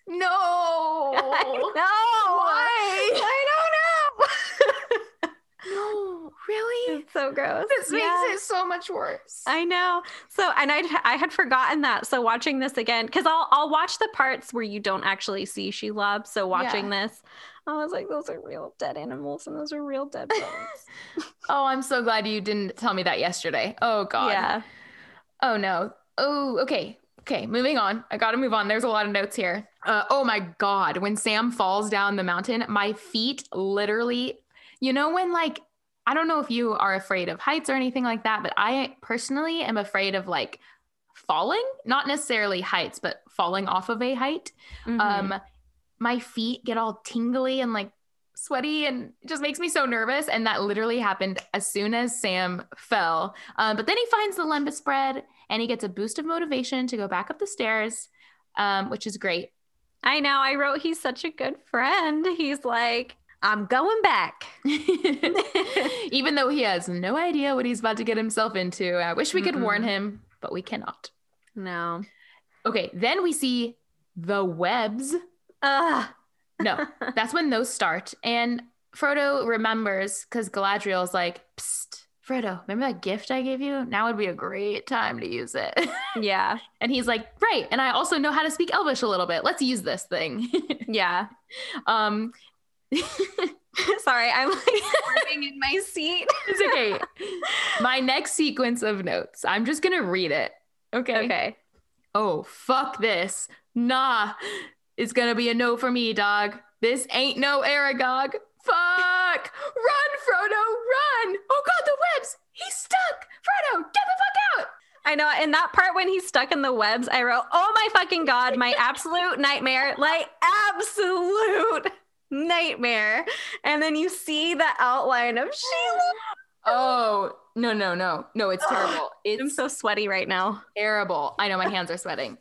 No. I know. Why? I don't know. No, really? it's so gross. This makes it so much worse. I know. So, and I I had forgotten that. So watching this again, because I'll I'll watch the parts where you don't actually see Shelob. So watching this, I was like, those are real dead animals, and those are real dead bones. oh, I'm so glad you didn't tell me that yesterday. Oh God. yeah. Oh no. Oh, okay. Okay, moving on. I gotta move on. There's a lot of notes here. Uh, oh my god, when Sam falls down the mountain, my feet literally, you know, when like, I don't know if you are afraid of heights or anything like that, but I personally am afraid of like falling, not necessarily heights, but falling off of a height. Mhm. Um, my feet get all tingly and like sweaty and it just makes me so nervous. And that literally happened as soon as Sam fell. Um, but then he finds the lembas bread and he gets a boost of motivation to go back up the stairs, um, which is great. I know. I wrote he's such a good friend. He's like, I'm going back. Even though he has no idea what he's about to get himself into. I wish we could Mm-mm. warn him, but we cannot. No. Okay, then we see the webs. Ugh. No, that's when those start. And Frodo remembers because Galadriel's like, Psst, Frodo, remember that gift I gave you? Now would be a great time to use it. Yeah. and he's like, Right. And I also know how to speak Elvish a little bit. Let's use this thing. Yeah. um, Sorry, I'm like squirming in my seat. it's okay. My next sequence of notes, I'm just going to read it. Okay. Okay. Oh, fuck this. Nah, it's gonna be a no for me, dog. This ain't no Aragog. Fuck! Run, Frodo, run! Oh god, the webs! He's stuck! Frodo, get the fuck out! I know. In that part when he's stuck in the webs, I wrote, "Oh my fucking god, my absolute nightmare! Like absolute nightmare!" And then you see the outline of Shelob. Oh, no, no, no. No, it's terrible. I'm It's so sweaty right now. terrible. I know my hands are sweating.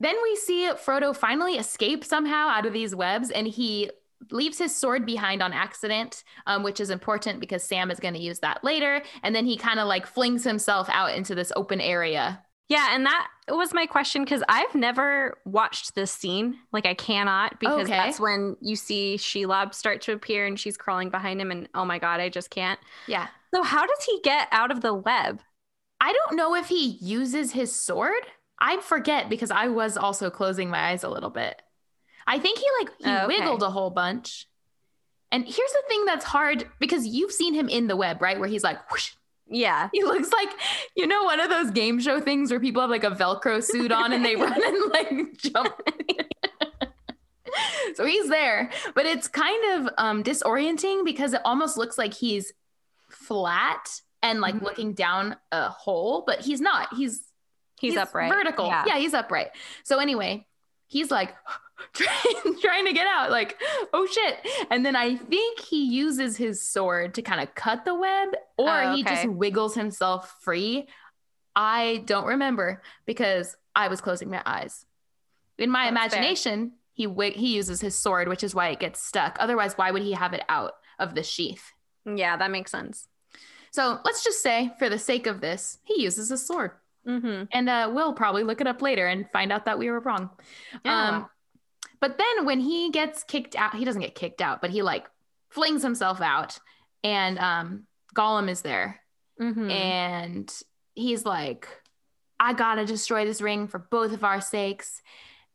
Then we see Frodo finally escape somehow out of these webs and he leaves his sword behind on accident, um, which is important because Sam is going to use that later. And then he kind of like flings himself out into this open area. Yeah, and that was my question because I've never watched this scene. Like I cannot because Okay. that's when you see Shelob start to appear and she's crawling behind him, and oh my god, I just can't. Yeah. So how does he get out of the web? I don't know if he uses his sword. I forget because I was also closing my eyes a little bit. I think he like he Oh, okay. wiggled a whole bunch. And here's the thing that's hard because you've seen him in the web, right? Where he's like, whoosh. Yeah. He looks like, you know, one of those game show things where people have like a Velcro suit on and they run and like jump. so he's there, but it's kind of um, disorienting because it almost looks like he's flat and like Mhm. looking down a hole, but he's not. He's He's, upright. vertical. Yeah. Yeah. he's upright. So anyway, he's like trying, trying to get out, like, oh shit. And then I think he uses his sword to kind of cut the web, or Oh, he just wiggles himself free. I don't remember because I was closing my eyes. In my That's fair. imagination, he wig- he uses his sword, which is why it gets stuck. Otherwise, why would he have it out of the sheath? Yeah, that makes sense. So let's just say, for the sake of this, he uses his sword. Mm-hmm. And uh, we'll probably look it up later and find out that we were wrong. Yeah. Um, But then when he gets kicked out, he doesn't get kicked out, but he like flings himself out, and um, Gollum is there, Mhm. and he's like, "I gotta destroy this ring for both of our sakes,"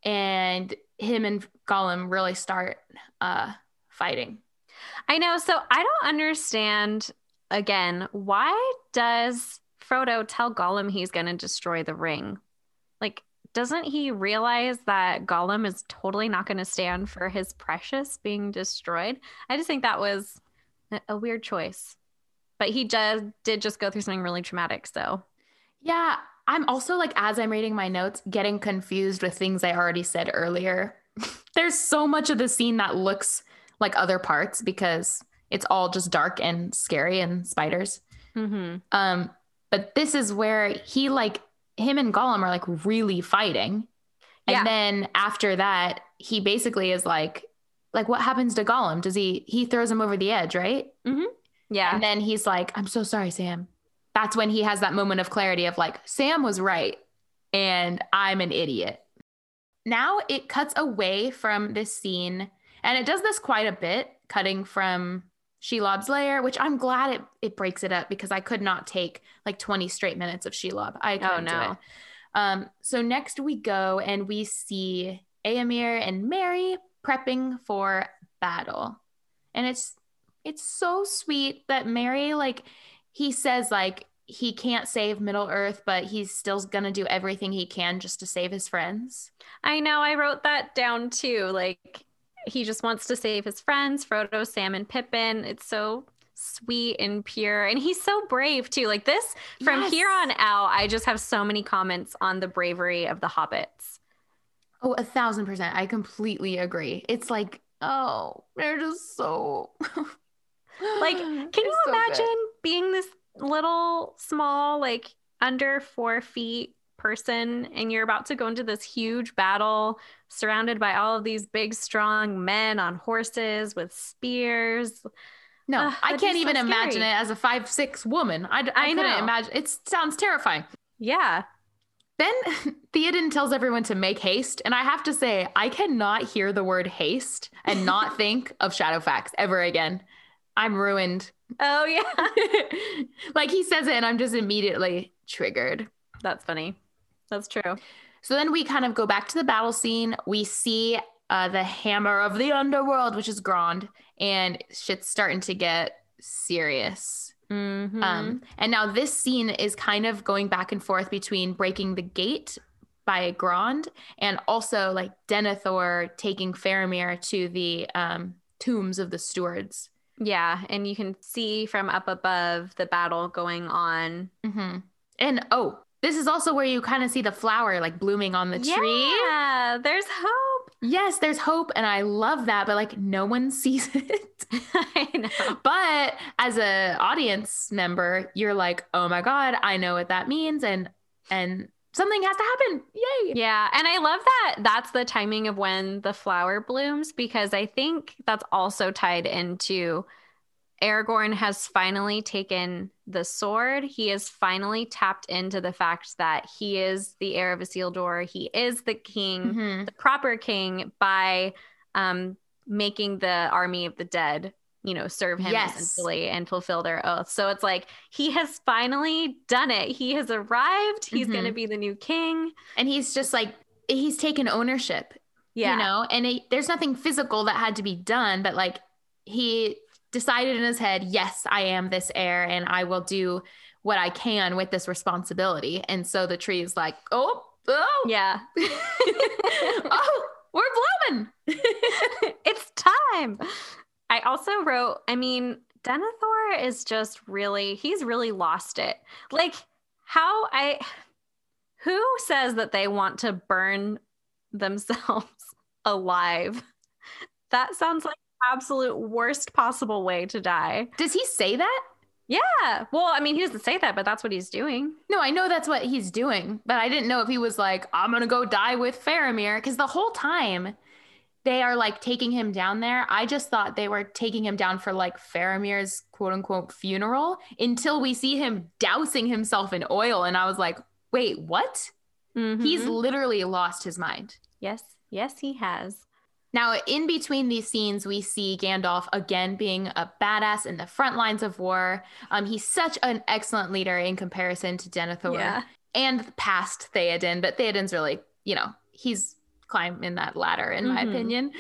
and him and Gollum really start uh, fighting. I know. So I don't understand again, why does Frodo tell Gollum he's going to destroy the ring? Like, doesn't he realize that Gollum is totally not going to stand for his precious being destroyed? I just think that was a- weird choice. But he just did just go through something really traumatic. So, Yeah, I'm also like as I'm reading my notes, getting confused with things I already said earlier. There's so much of the scene that looks like other parts because it's all just dark and scary and spiders. mhm. Um, but this is where he like him and Gollum are like really fighting. And Yeah. then after that, he basically is like like what happens to Gollum? Does he he throws him over the edge, right? Mm-hmm. yeah. And then he's like, I'm so sorry, Sam. That's when he has that moment of clarity of like, Sam was right and I'm an idiot. Now it cuts away from this scene, and it does this quite a bit, cutting from Shelob's lair, which I'm glad it, it breaks it up because I could not take like 20 straight minutes of Shelob. I couldn't do no. it. Um, so next we go and we see Eomer and Merry prepping for battle. And it's it's so sweet that Merry like he says like he can't save Middle Earth, but he's still gonna do everything he can just to save his friends. I know. I wrote that down too. Like, he just wants to save his friends, Frodo, Sam, and Pippin. It's so sweet and pure. And he's so brave too. Like, this, from Yes. here on out, I just have so many comments on the bravery of the hobbits. Oh, a thousand percent. I completely agree. It's like, oh, they're just so Like, Can you imagine being this little, small, like under four feet person, and you're about to go into this huge battle surrounded by all of these big, strong men on horses with spears? No, Ugh, I can't so even imagine it as a five six woman. I couldn't know. imagine. It sounds terrifying. Yeah. Then Theoden tells everyone to make haste, and I have to say, I cannot hear the word haste and not think of Shadowfax ever again. I'm ruined. Oh, yeah. like he says it, and I'm just immediately triggered. That's funny. That's true. So then we kind of go back to the battle scene. We see uh, the hammer of the underworld, which is Grond, and shit's starting to get serious. Mm-hmm. Um, and now this scene is kind of going back and forth between breaking the gate by Grond and also like Denethor taking Faramir to the um, tombs of the stewards. yeah. And you can see from up above the battle going on. hmm And oh, this is also where you kind of see the flower like blooming on the tree. Yeah. There's hope. Yes, there's hope, and I love that, but like no one sees it. I know. but as a audience member, you're like, oh my god, I know what that means, and and something has to happen. Yay! Yeah. And I love that that's the timing of when the flower blooms because I think that's also tied into Aragorn has finally taken the sword. He has finally tapped into the fact that he is the heir of Isildur. He is the king, Mhm. the proper king, by um, making the army of the dead, you know, serve him Yes. essentially and fulfill their oath. So it's like he has finally done it. He has arrived. He's Mhm. going to be the new king. And he's just like he's taken ownership. Yeah. you know and it, there's nothing physical that had to be done but like he decided in his head yes i am this heir and i will do what i can with this responsibility and so the tree is like oh oh Yeah. oh we're blooming it's time. I also wrote, I mean, Denethor is just really, he's really lost it. Like, how I, who says that they want to burn themselves alive? That sounds like absolute worst possible way to die. does he say that Yeah. Well, I mean, he doesn't say that, but that's what he's doing. no i know that's what he's doing but i didn't know if he was like i'm gonna go die with faramir because the whole time they are like taking him down there. I just thought they were taking him down for like Faramir's quote unquote funeral until we see him dousing himself in oil. And I was like, wait, what? He's Mhm. literally lost his mind. yes, yes, he has. Now, in between these scenes, we see Gandalf again being a badass in the front lines of war. Um, he's such an excellent leader in comparison to Denethor Yeah. and past Theoden, but Theoden's really, you know, he's climbing that ladder in my Mhm. opinion.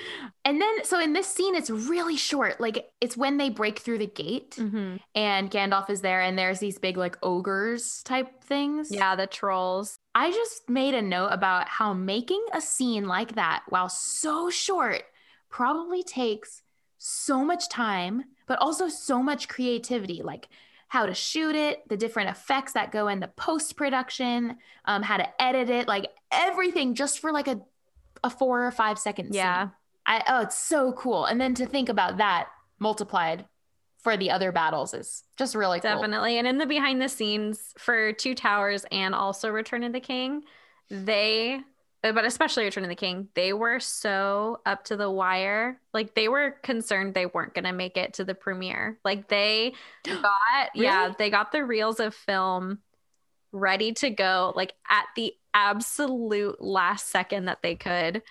And then, so in this scene, it's really short. Like it's when they break through the gate Mm-hmm. and Gandalf is there, and there's these big like ogres type things. Yeah, the trolls. I just made a note about how making a scene like that while so short probably takes so much time, but also so much creativity. Like how to shoot it, the different effects that go in the post production, um, how to edit it, like everything just for like a, a four or five second Yeah. scene. I, oh, it's so cool. And then to think about that multiplied for the other battles is just really cool. Definitely. And in the behind the scenes for Two Towers and also Return of the King, they, but especially Return of the King, they were so up to the wire. Like they were concerned they weren't going to make it to the premiere. Like they got, yeah, they got the reels of film ready to go, like at the absolute last second that they could.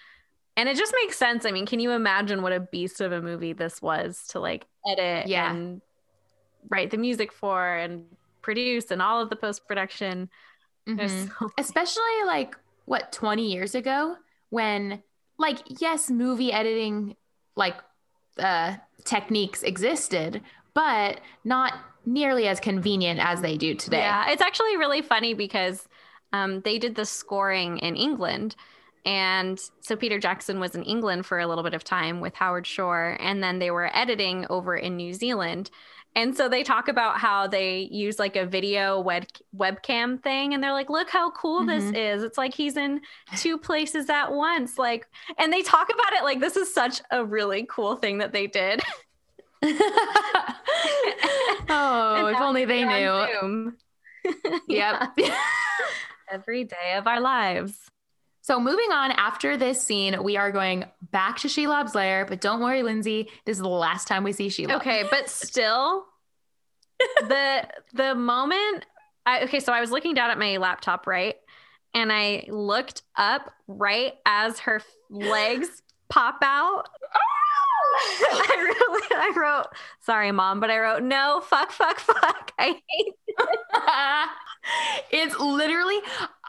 And it just makes sense. I mean, can you imagine what a beast of a movie this was to like edit Yeah. and write the music for and produce and all of the post production? Mhm. especially like what 20 years ago when like yes movie editing like uh techniques existed but not nearly as convenient as they do today Yeah, it's actually really funny because um, they did the scoring in England. And so Peter Jackson was in England for a little bit of time with Howard Shore, and then they were editing over in New Zealand. And so they talk about how they use like a video web webcam thing, and they're like, "Look how cool this is! It's like he's in two places at once." Like, and they talk about it like this is such a really cool thing that they did. oh if only they knew. yep. Every day of our lives. so moving on after this scene we are going back to shelob's lair but don't worry lindsay this is the last time we see shelob Okay, but still, the the moment I okay, so I was looking down at my laptop, right, and I looked up right as her legs pop out. I really, I wrote, sorry, mom, but I wrote, no, fuck, fuck, fuck. I hate it's literally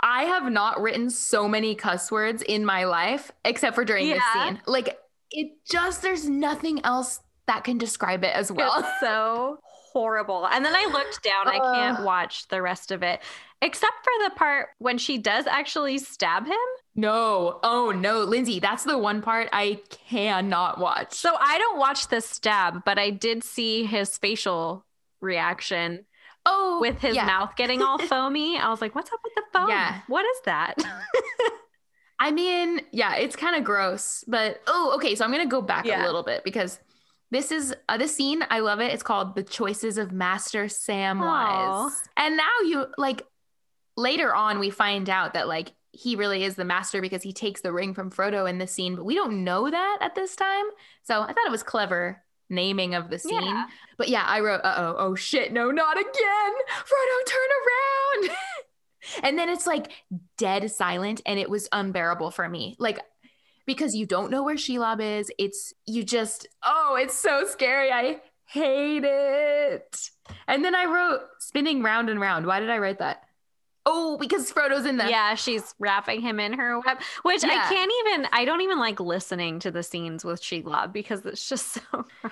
I have not written so many cuss words in my life except for during this scene. Like it just there's nothing else that can describe it as well. It's so horrible. And then I looked down. I can't watch the rest of it, except for the part when she does actually stab him. No. Oh no, Lindsay, that's the one part I cannot watch. So I don't watch the stab, but I did see his facial reaction oh, with his yeah. mouth getting all foamy. I was like, what's up with the foam? Yeah. What is that? I mean, yeah, it's kind of gross, but oh, okay. So I'm gonna go back Yeah. a little bit because this is uh, this scene. I love it. It's called "The Choices of Master Samwise," Aw. and now you like later on we find out that like he really is the master because he takes the ring from Frodo in this scene, but we don't know that at this time. So I thought it was clever naming of the scene. Yeah. But yeah, I wrote, uh oh, oh shit, no, not again. Frodo, turn around. and then it's like dead silent, and it was unbearable for me. Like, because you don't know where Shelob is. It's, you just, oh, it's so scary. I hate it. And then I wrote spinning round and round. Why did I write that? Oh, because Frodo's in there. yeah, she's wrapping him in her web, which I can't even, I don't even like listening to the scenes with Shelob because it's just so.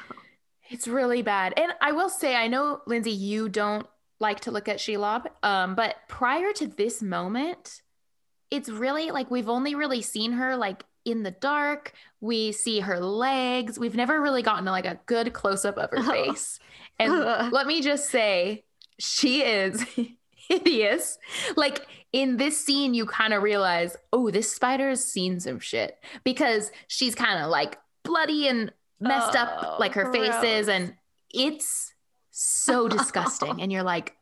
It's really bad. And I will say, I know, Lindsay, you don't like to look at Shelob, um, but prior to this moment, it's really like we've only really seen her like in the dark. We see her legs. We've never really gotten like a good close up of her face. And let me just say, she is hideous. Like in this scene, you kind of realize, oh, this spider has seen some shit because she's kind of like bloody and messed Oh, up, like her oh, face is, and it's so disgusting. and you're like,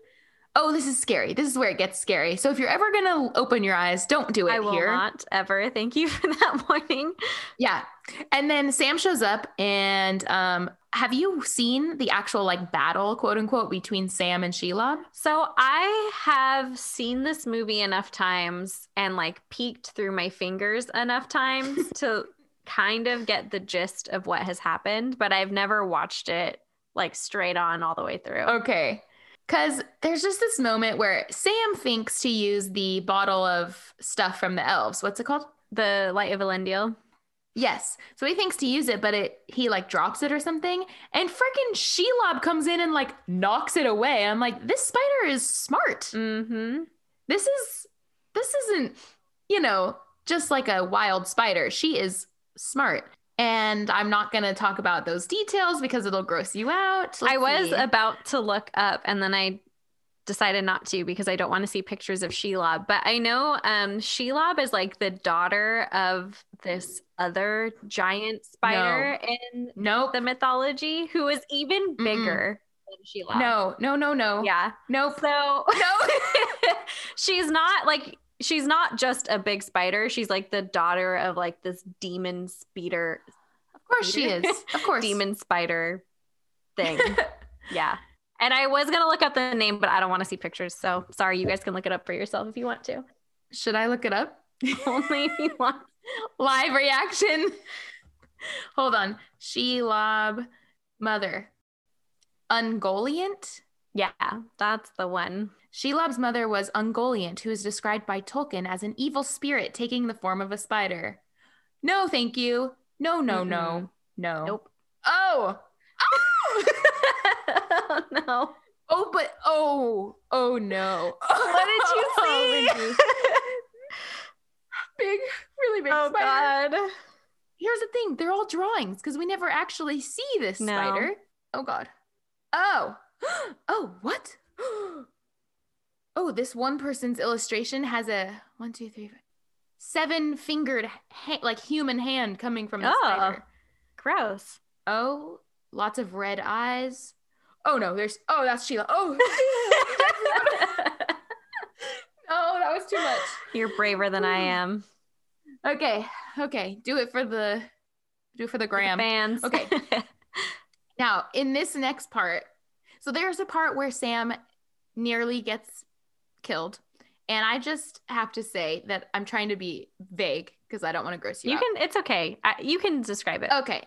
oh, this is scary. This is where it gets scary. So if you're ever gonna open your eyes, don't do it I will here. not ever. Thank you for that warning. Yeah. And then Sam shows up and um have you seen the actual like battle, quote unquote, between Sam and Shelob? So I have seen this movie enough times and like peeked through my fingers enough times to kind of get the gist of what has happened, but I've never watched it like straight on all the way through. Okay. Because there's just this moment where Sam thinks to use the bottle of stuff from the elves. What's it called? The Light of Elendil. Yes. So he thinks to use it, but it he like drops it or something. And freaking Shelob comes in and like knocks it away. I'm like, this spider is smart. Mm-hmm. This is this isn't, you know, just like a wild spider. She is smart. And I'm not going to talk about those details because it'll gross you out. Let's I was see. about to look up and then I decided not to because I don't want to see pictures of Shelob. But I know um Shelob is like the daughter of this other giant spider in nope. the mythology who is even bigger than Shelob. No, no, no, no. Yeah. Nope. So No. she's not like she's not just a big spider. She's like the daughter of like this demon speeder Of course she is. Of course. demon spider thing. yeah. And I was gonna look up the name, but I don't want to see pictures. So sorry, you guys can look it up for yourself if you want to. Should I look it up? Only if you want. Live reaction. Hold on. Shelob mother. Ungoliant? Yeah, that's the one. Shelob's mother was Ungoliant, who is described by Tolkien as an evil spirit taking the form of a spider. No, thank you. No, no, no, no. Nope. Oh. Oh! oh no. Oh, but oh, oh no. What did you oh, see? Oh, big, really big oh spider. god. Here's the thing: they're all drawings because we never actually see this No. spider. Oh god. Oh. Oh, what? Oh, this one person's illustration has a one, two, three, seven fingered, ha- like human hand coming from the Oh. spider. Gross. Oh, lots of red eyes. Oh no, there's. Oh, that's Shelob. Oh, oh, that was too much. You're braver than I am. Okay, okay, do it for the, do it for the gram. Fans. Okay. Now, in this next part, so there's a part where Sam nearly gets killed. And I just have to say that I'm trying to be vague because I don't want to gross you, you out. can. It's okay. I, you can describe it. Okay.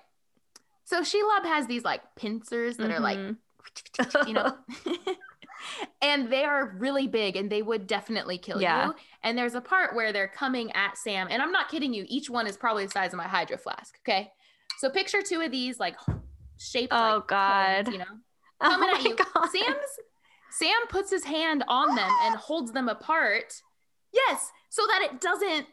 So Shelob has these like pincers that are like, Mhm. you know, and they are really big and they would definitely kill Yeah. you. And there's a part where they're coming at Sam, and I'm not kidding you. Each one is probably the size of my hydro flask. Okay. So picture two of these like shaped. Oh, like God. cones, you know, Oh at my you. God. Sam's Sam puts his hand on them and holds them apart. Yes, so that it doesn't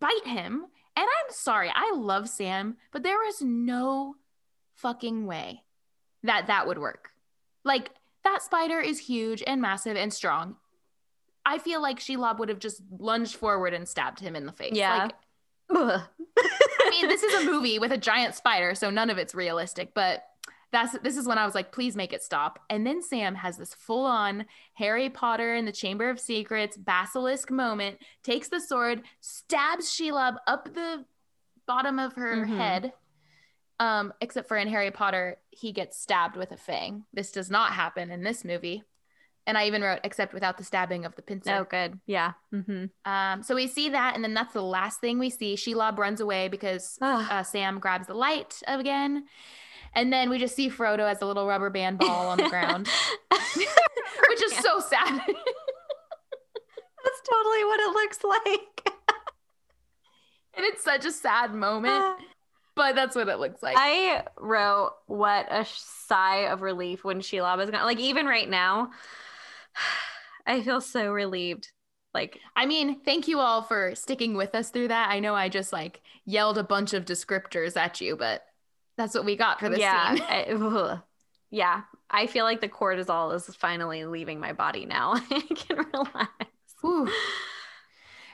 bite him. And I'm sorry, I love Sam, but there is no fucking way that that would work. Like that spider is huge and massive and strong. I feel like Shelob would have just lunged forward and stabbed him in the face. Yeah. Like, I mean, this is a movie with a giant spider, so none of it's realistic, but that's this is when I was like, please make it stop. And then Sam has this full-on Harry Potter in the Chamber of Secrets basilisk moment, takes the sword, stabs Shelob up the bottom of her Mhm. head. Um, except for in Harry Potter, he gets stabbed with a fang. This does not happen in this movie. And I even wrote, except without the stabbing of the pincer. Oh, good. Yeah. hmm Um, so we see that, and then that's the last thing we see. Shelob runs away because uh, Sam grabs the light again. And then we just see Frodo as a little rubber band ball on the ground, which is so sad. That's totally what it looks like. and it's such a sad moment, uh, but that's what it looks like. I wrote what a sigh of relief when Shelob was gone. Like even right now, I feel so relieved. Like I mean, thank you all for sticking with us through that. I know I just like yelled a bunch of descriptors at you, but that's what we got for this yeah, scene. I, yeah. I feel like the cortisol is finally leaving my body now. I can relax. Whew.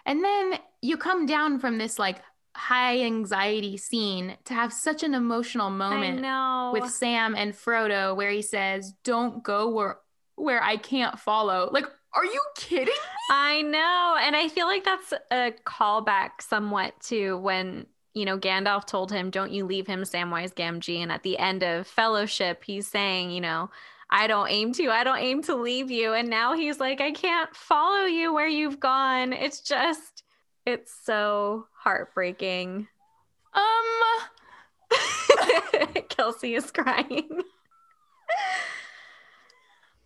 And then you come down from this like high anxiety scene to have such an emotional moment with Sam and Frodo where he says, "Don't go where where I can't follow." Like, are you kidding? I know. And I feel like that's a callback somewhat to when, you know, Gandalf told him, don't you leave him Samwise Gamgee. And at the end of Fellowship, he's saying, you know, I don't aim to, I don't aim to leave you. And now he's like, I can't follow you where you've gone. It's just, it's so heartbreaking. Um Kelsey is crying.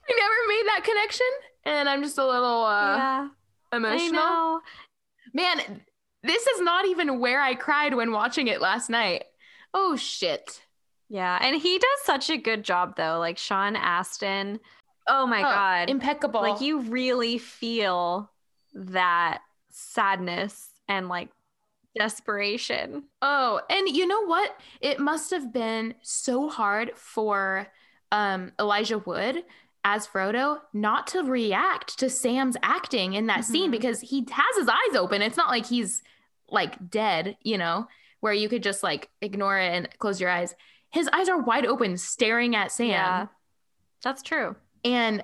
I never made that connection, and I'm just a little uh, yeah, emotional. Man, this is not even where I cried when watching it last night. Oh shit. Yeah, and he does such a good job though. Like Sean Astin. Oh my Oh, god. impeccable. Like you really feel that sadness and like desperation. Oh, and you know what? It must have been so hard for um, Elijah Wood as Frodo not to react to Sam's acting in that scene Mhm. because he has his eyes open. It's not like he's like dead, you know, where you could just like ignore it and close your eyes. His eyes are wide open, staring at Sam. Yeah. That's true. and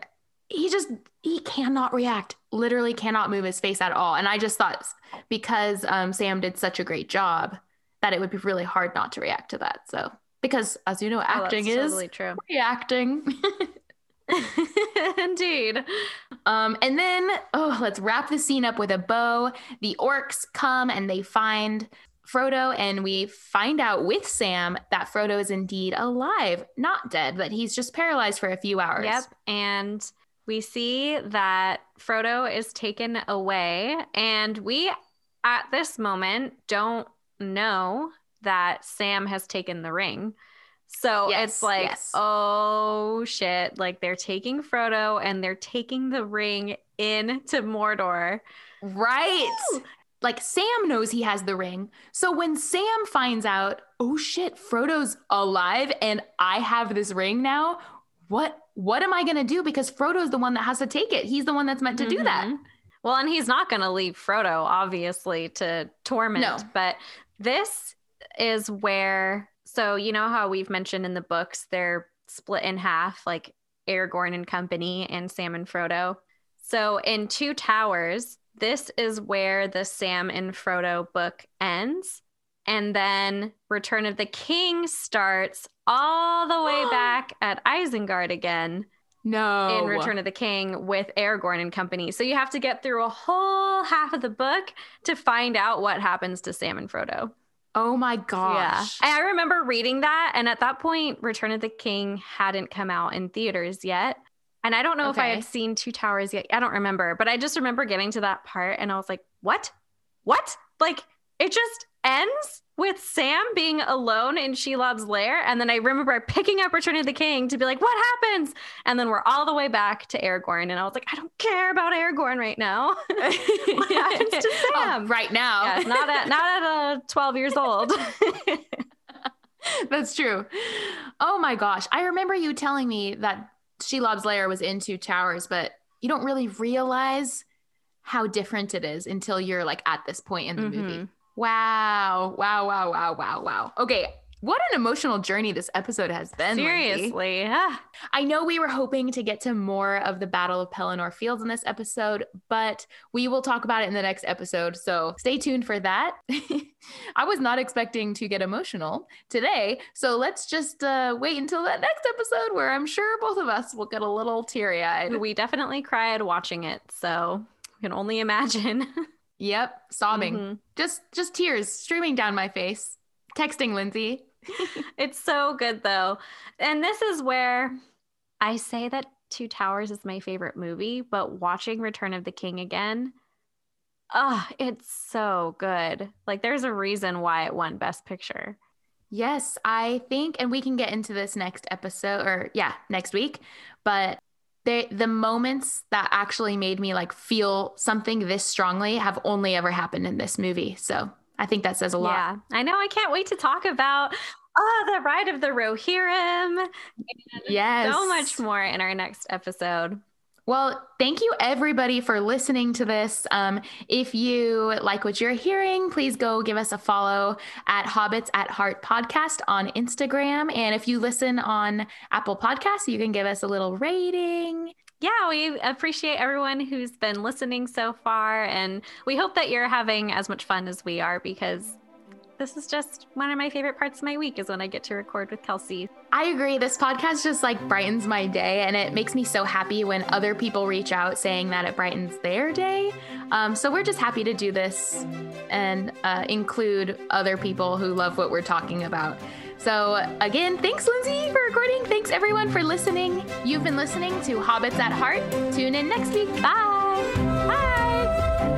he just he cannot react literally cannot move his face at all and i just thought because um, sam did such a great job that it would be really hard not to react to that so because as you know Oh, acting that's is totally true. reacting Indeed. um, and then oh let's wrap the scene up with a bow the orcs come and they find Frodo, and we find out with Sam that Frodo is indeed alive, not dead, but he's just paralyzed for a few hours. Yep. And we see that Frodo is taken away, and we at this moment don't know that Sam has taken the ring. So Yes, it's like, yes. oh shit. Like they're taking Frodo and they're taking the ring into Mordor. Right. Like Sam knows he has the ring. So when Sam finds out, oh shit, Frodo's alive and I have this ring now, what what am I going to do because Frodo's the one that has to take it. He's the one that's meant to do that. Mhm. Well, and he's not going to leave Frodo, obviously, to torment. No. But this is where, so you know how we've mentioned in the books, they're split in half, like Aragorn and company and Sam and Frodo. So in Two Towers, this is where the Sam and Frodo book ends. And then Return of the King starts all the way back at Isengard again No. in Return of the King with Aragorn and company. So you have to get through a whole half of the book to find out what happens to Sam and Frodo. Oh my gosh. Yeah. I remember reading that. And at that point, Return of the King hadn't come out in theaters yet. And I don't know if I had seen Two Towers yet. I don't remember, but I just remember getting to that part and I was like, what? What? Like, it just ends with Sam being alone in Shelob's lair. And then I remember picking up Return of the King to be like, what happens? And then we're all the way back to Aragorn. And I was like, I don't care about Aragorn right now. what happens to Oh, Sam? right now. Yeah, not at not at uh, 12 years old. That's true. Oh my gosh. I remember you telling me that Shelob's Lair was in Two Towers, but you don't really realize how different it is until you're like at this point in the movie. Wow. Wow, wow, wow, wow, wow. Okay. What an emotional journey this episode has been. Seriously. Ah. I know we were hoping to get to more of the Battle of Pelennor Fields in this episode, but we will talk about it in the next episode. So stay tuned for that. I was not expecting to get emotional today. So let's just uh, wait until that next episode where I'm sure both of us will get a little teary eyed. We definitely cried watching it. So you can only imagine. Yep, sobbing. Mhm. Just just tears streaming down my face. Texting Lindsay. It's so good though. And this is where I say that Two Towers is my favorite movie, but watching Return of the King again, ah, it's so good. Like there's a reason why it won Best Picture. Yes, I think, and we can get into this next episode or yeah, next week. But the the moments that actually made me like feel something this strongly have only ever happened in this movie. So I think that says a lot. Yeah, I know. I can't wait to talk about oh, the Ride of the Rohirrim. Yes. So much more in our next episode. Well, thank you everybody for listening to this. Um, if you like what you're hearing, please go give us a follow at Hobbits at Heart Podcast on Instagram. And if you listen on Apple Podcasts, you can give us a little rating. Yeah, we appreciate everyone who's been listening so far. And we hope that you're having as much fun as we are because this is just one of my favorite parts of my week is when I get to record with Kelsey. I agree. This podcast just like brightens my day, and it makes me so happy when other people reach out saying that it brightens their day. Um, so we're just happy to do this and uh, include other people who love what we're talking about. So, again, thanks, Lindsay, for recording. Thanks, everyone, for listening. You've been listening to Hobbits at Heart. Tune in next week. Bye. Bye.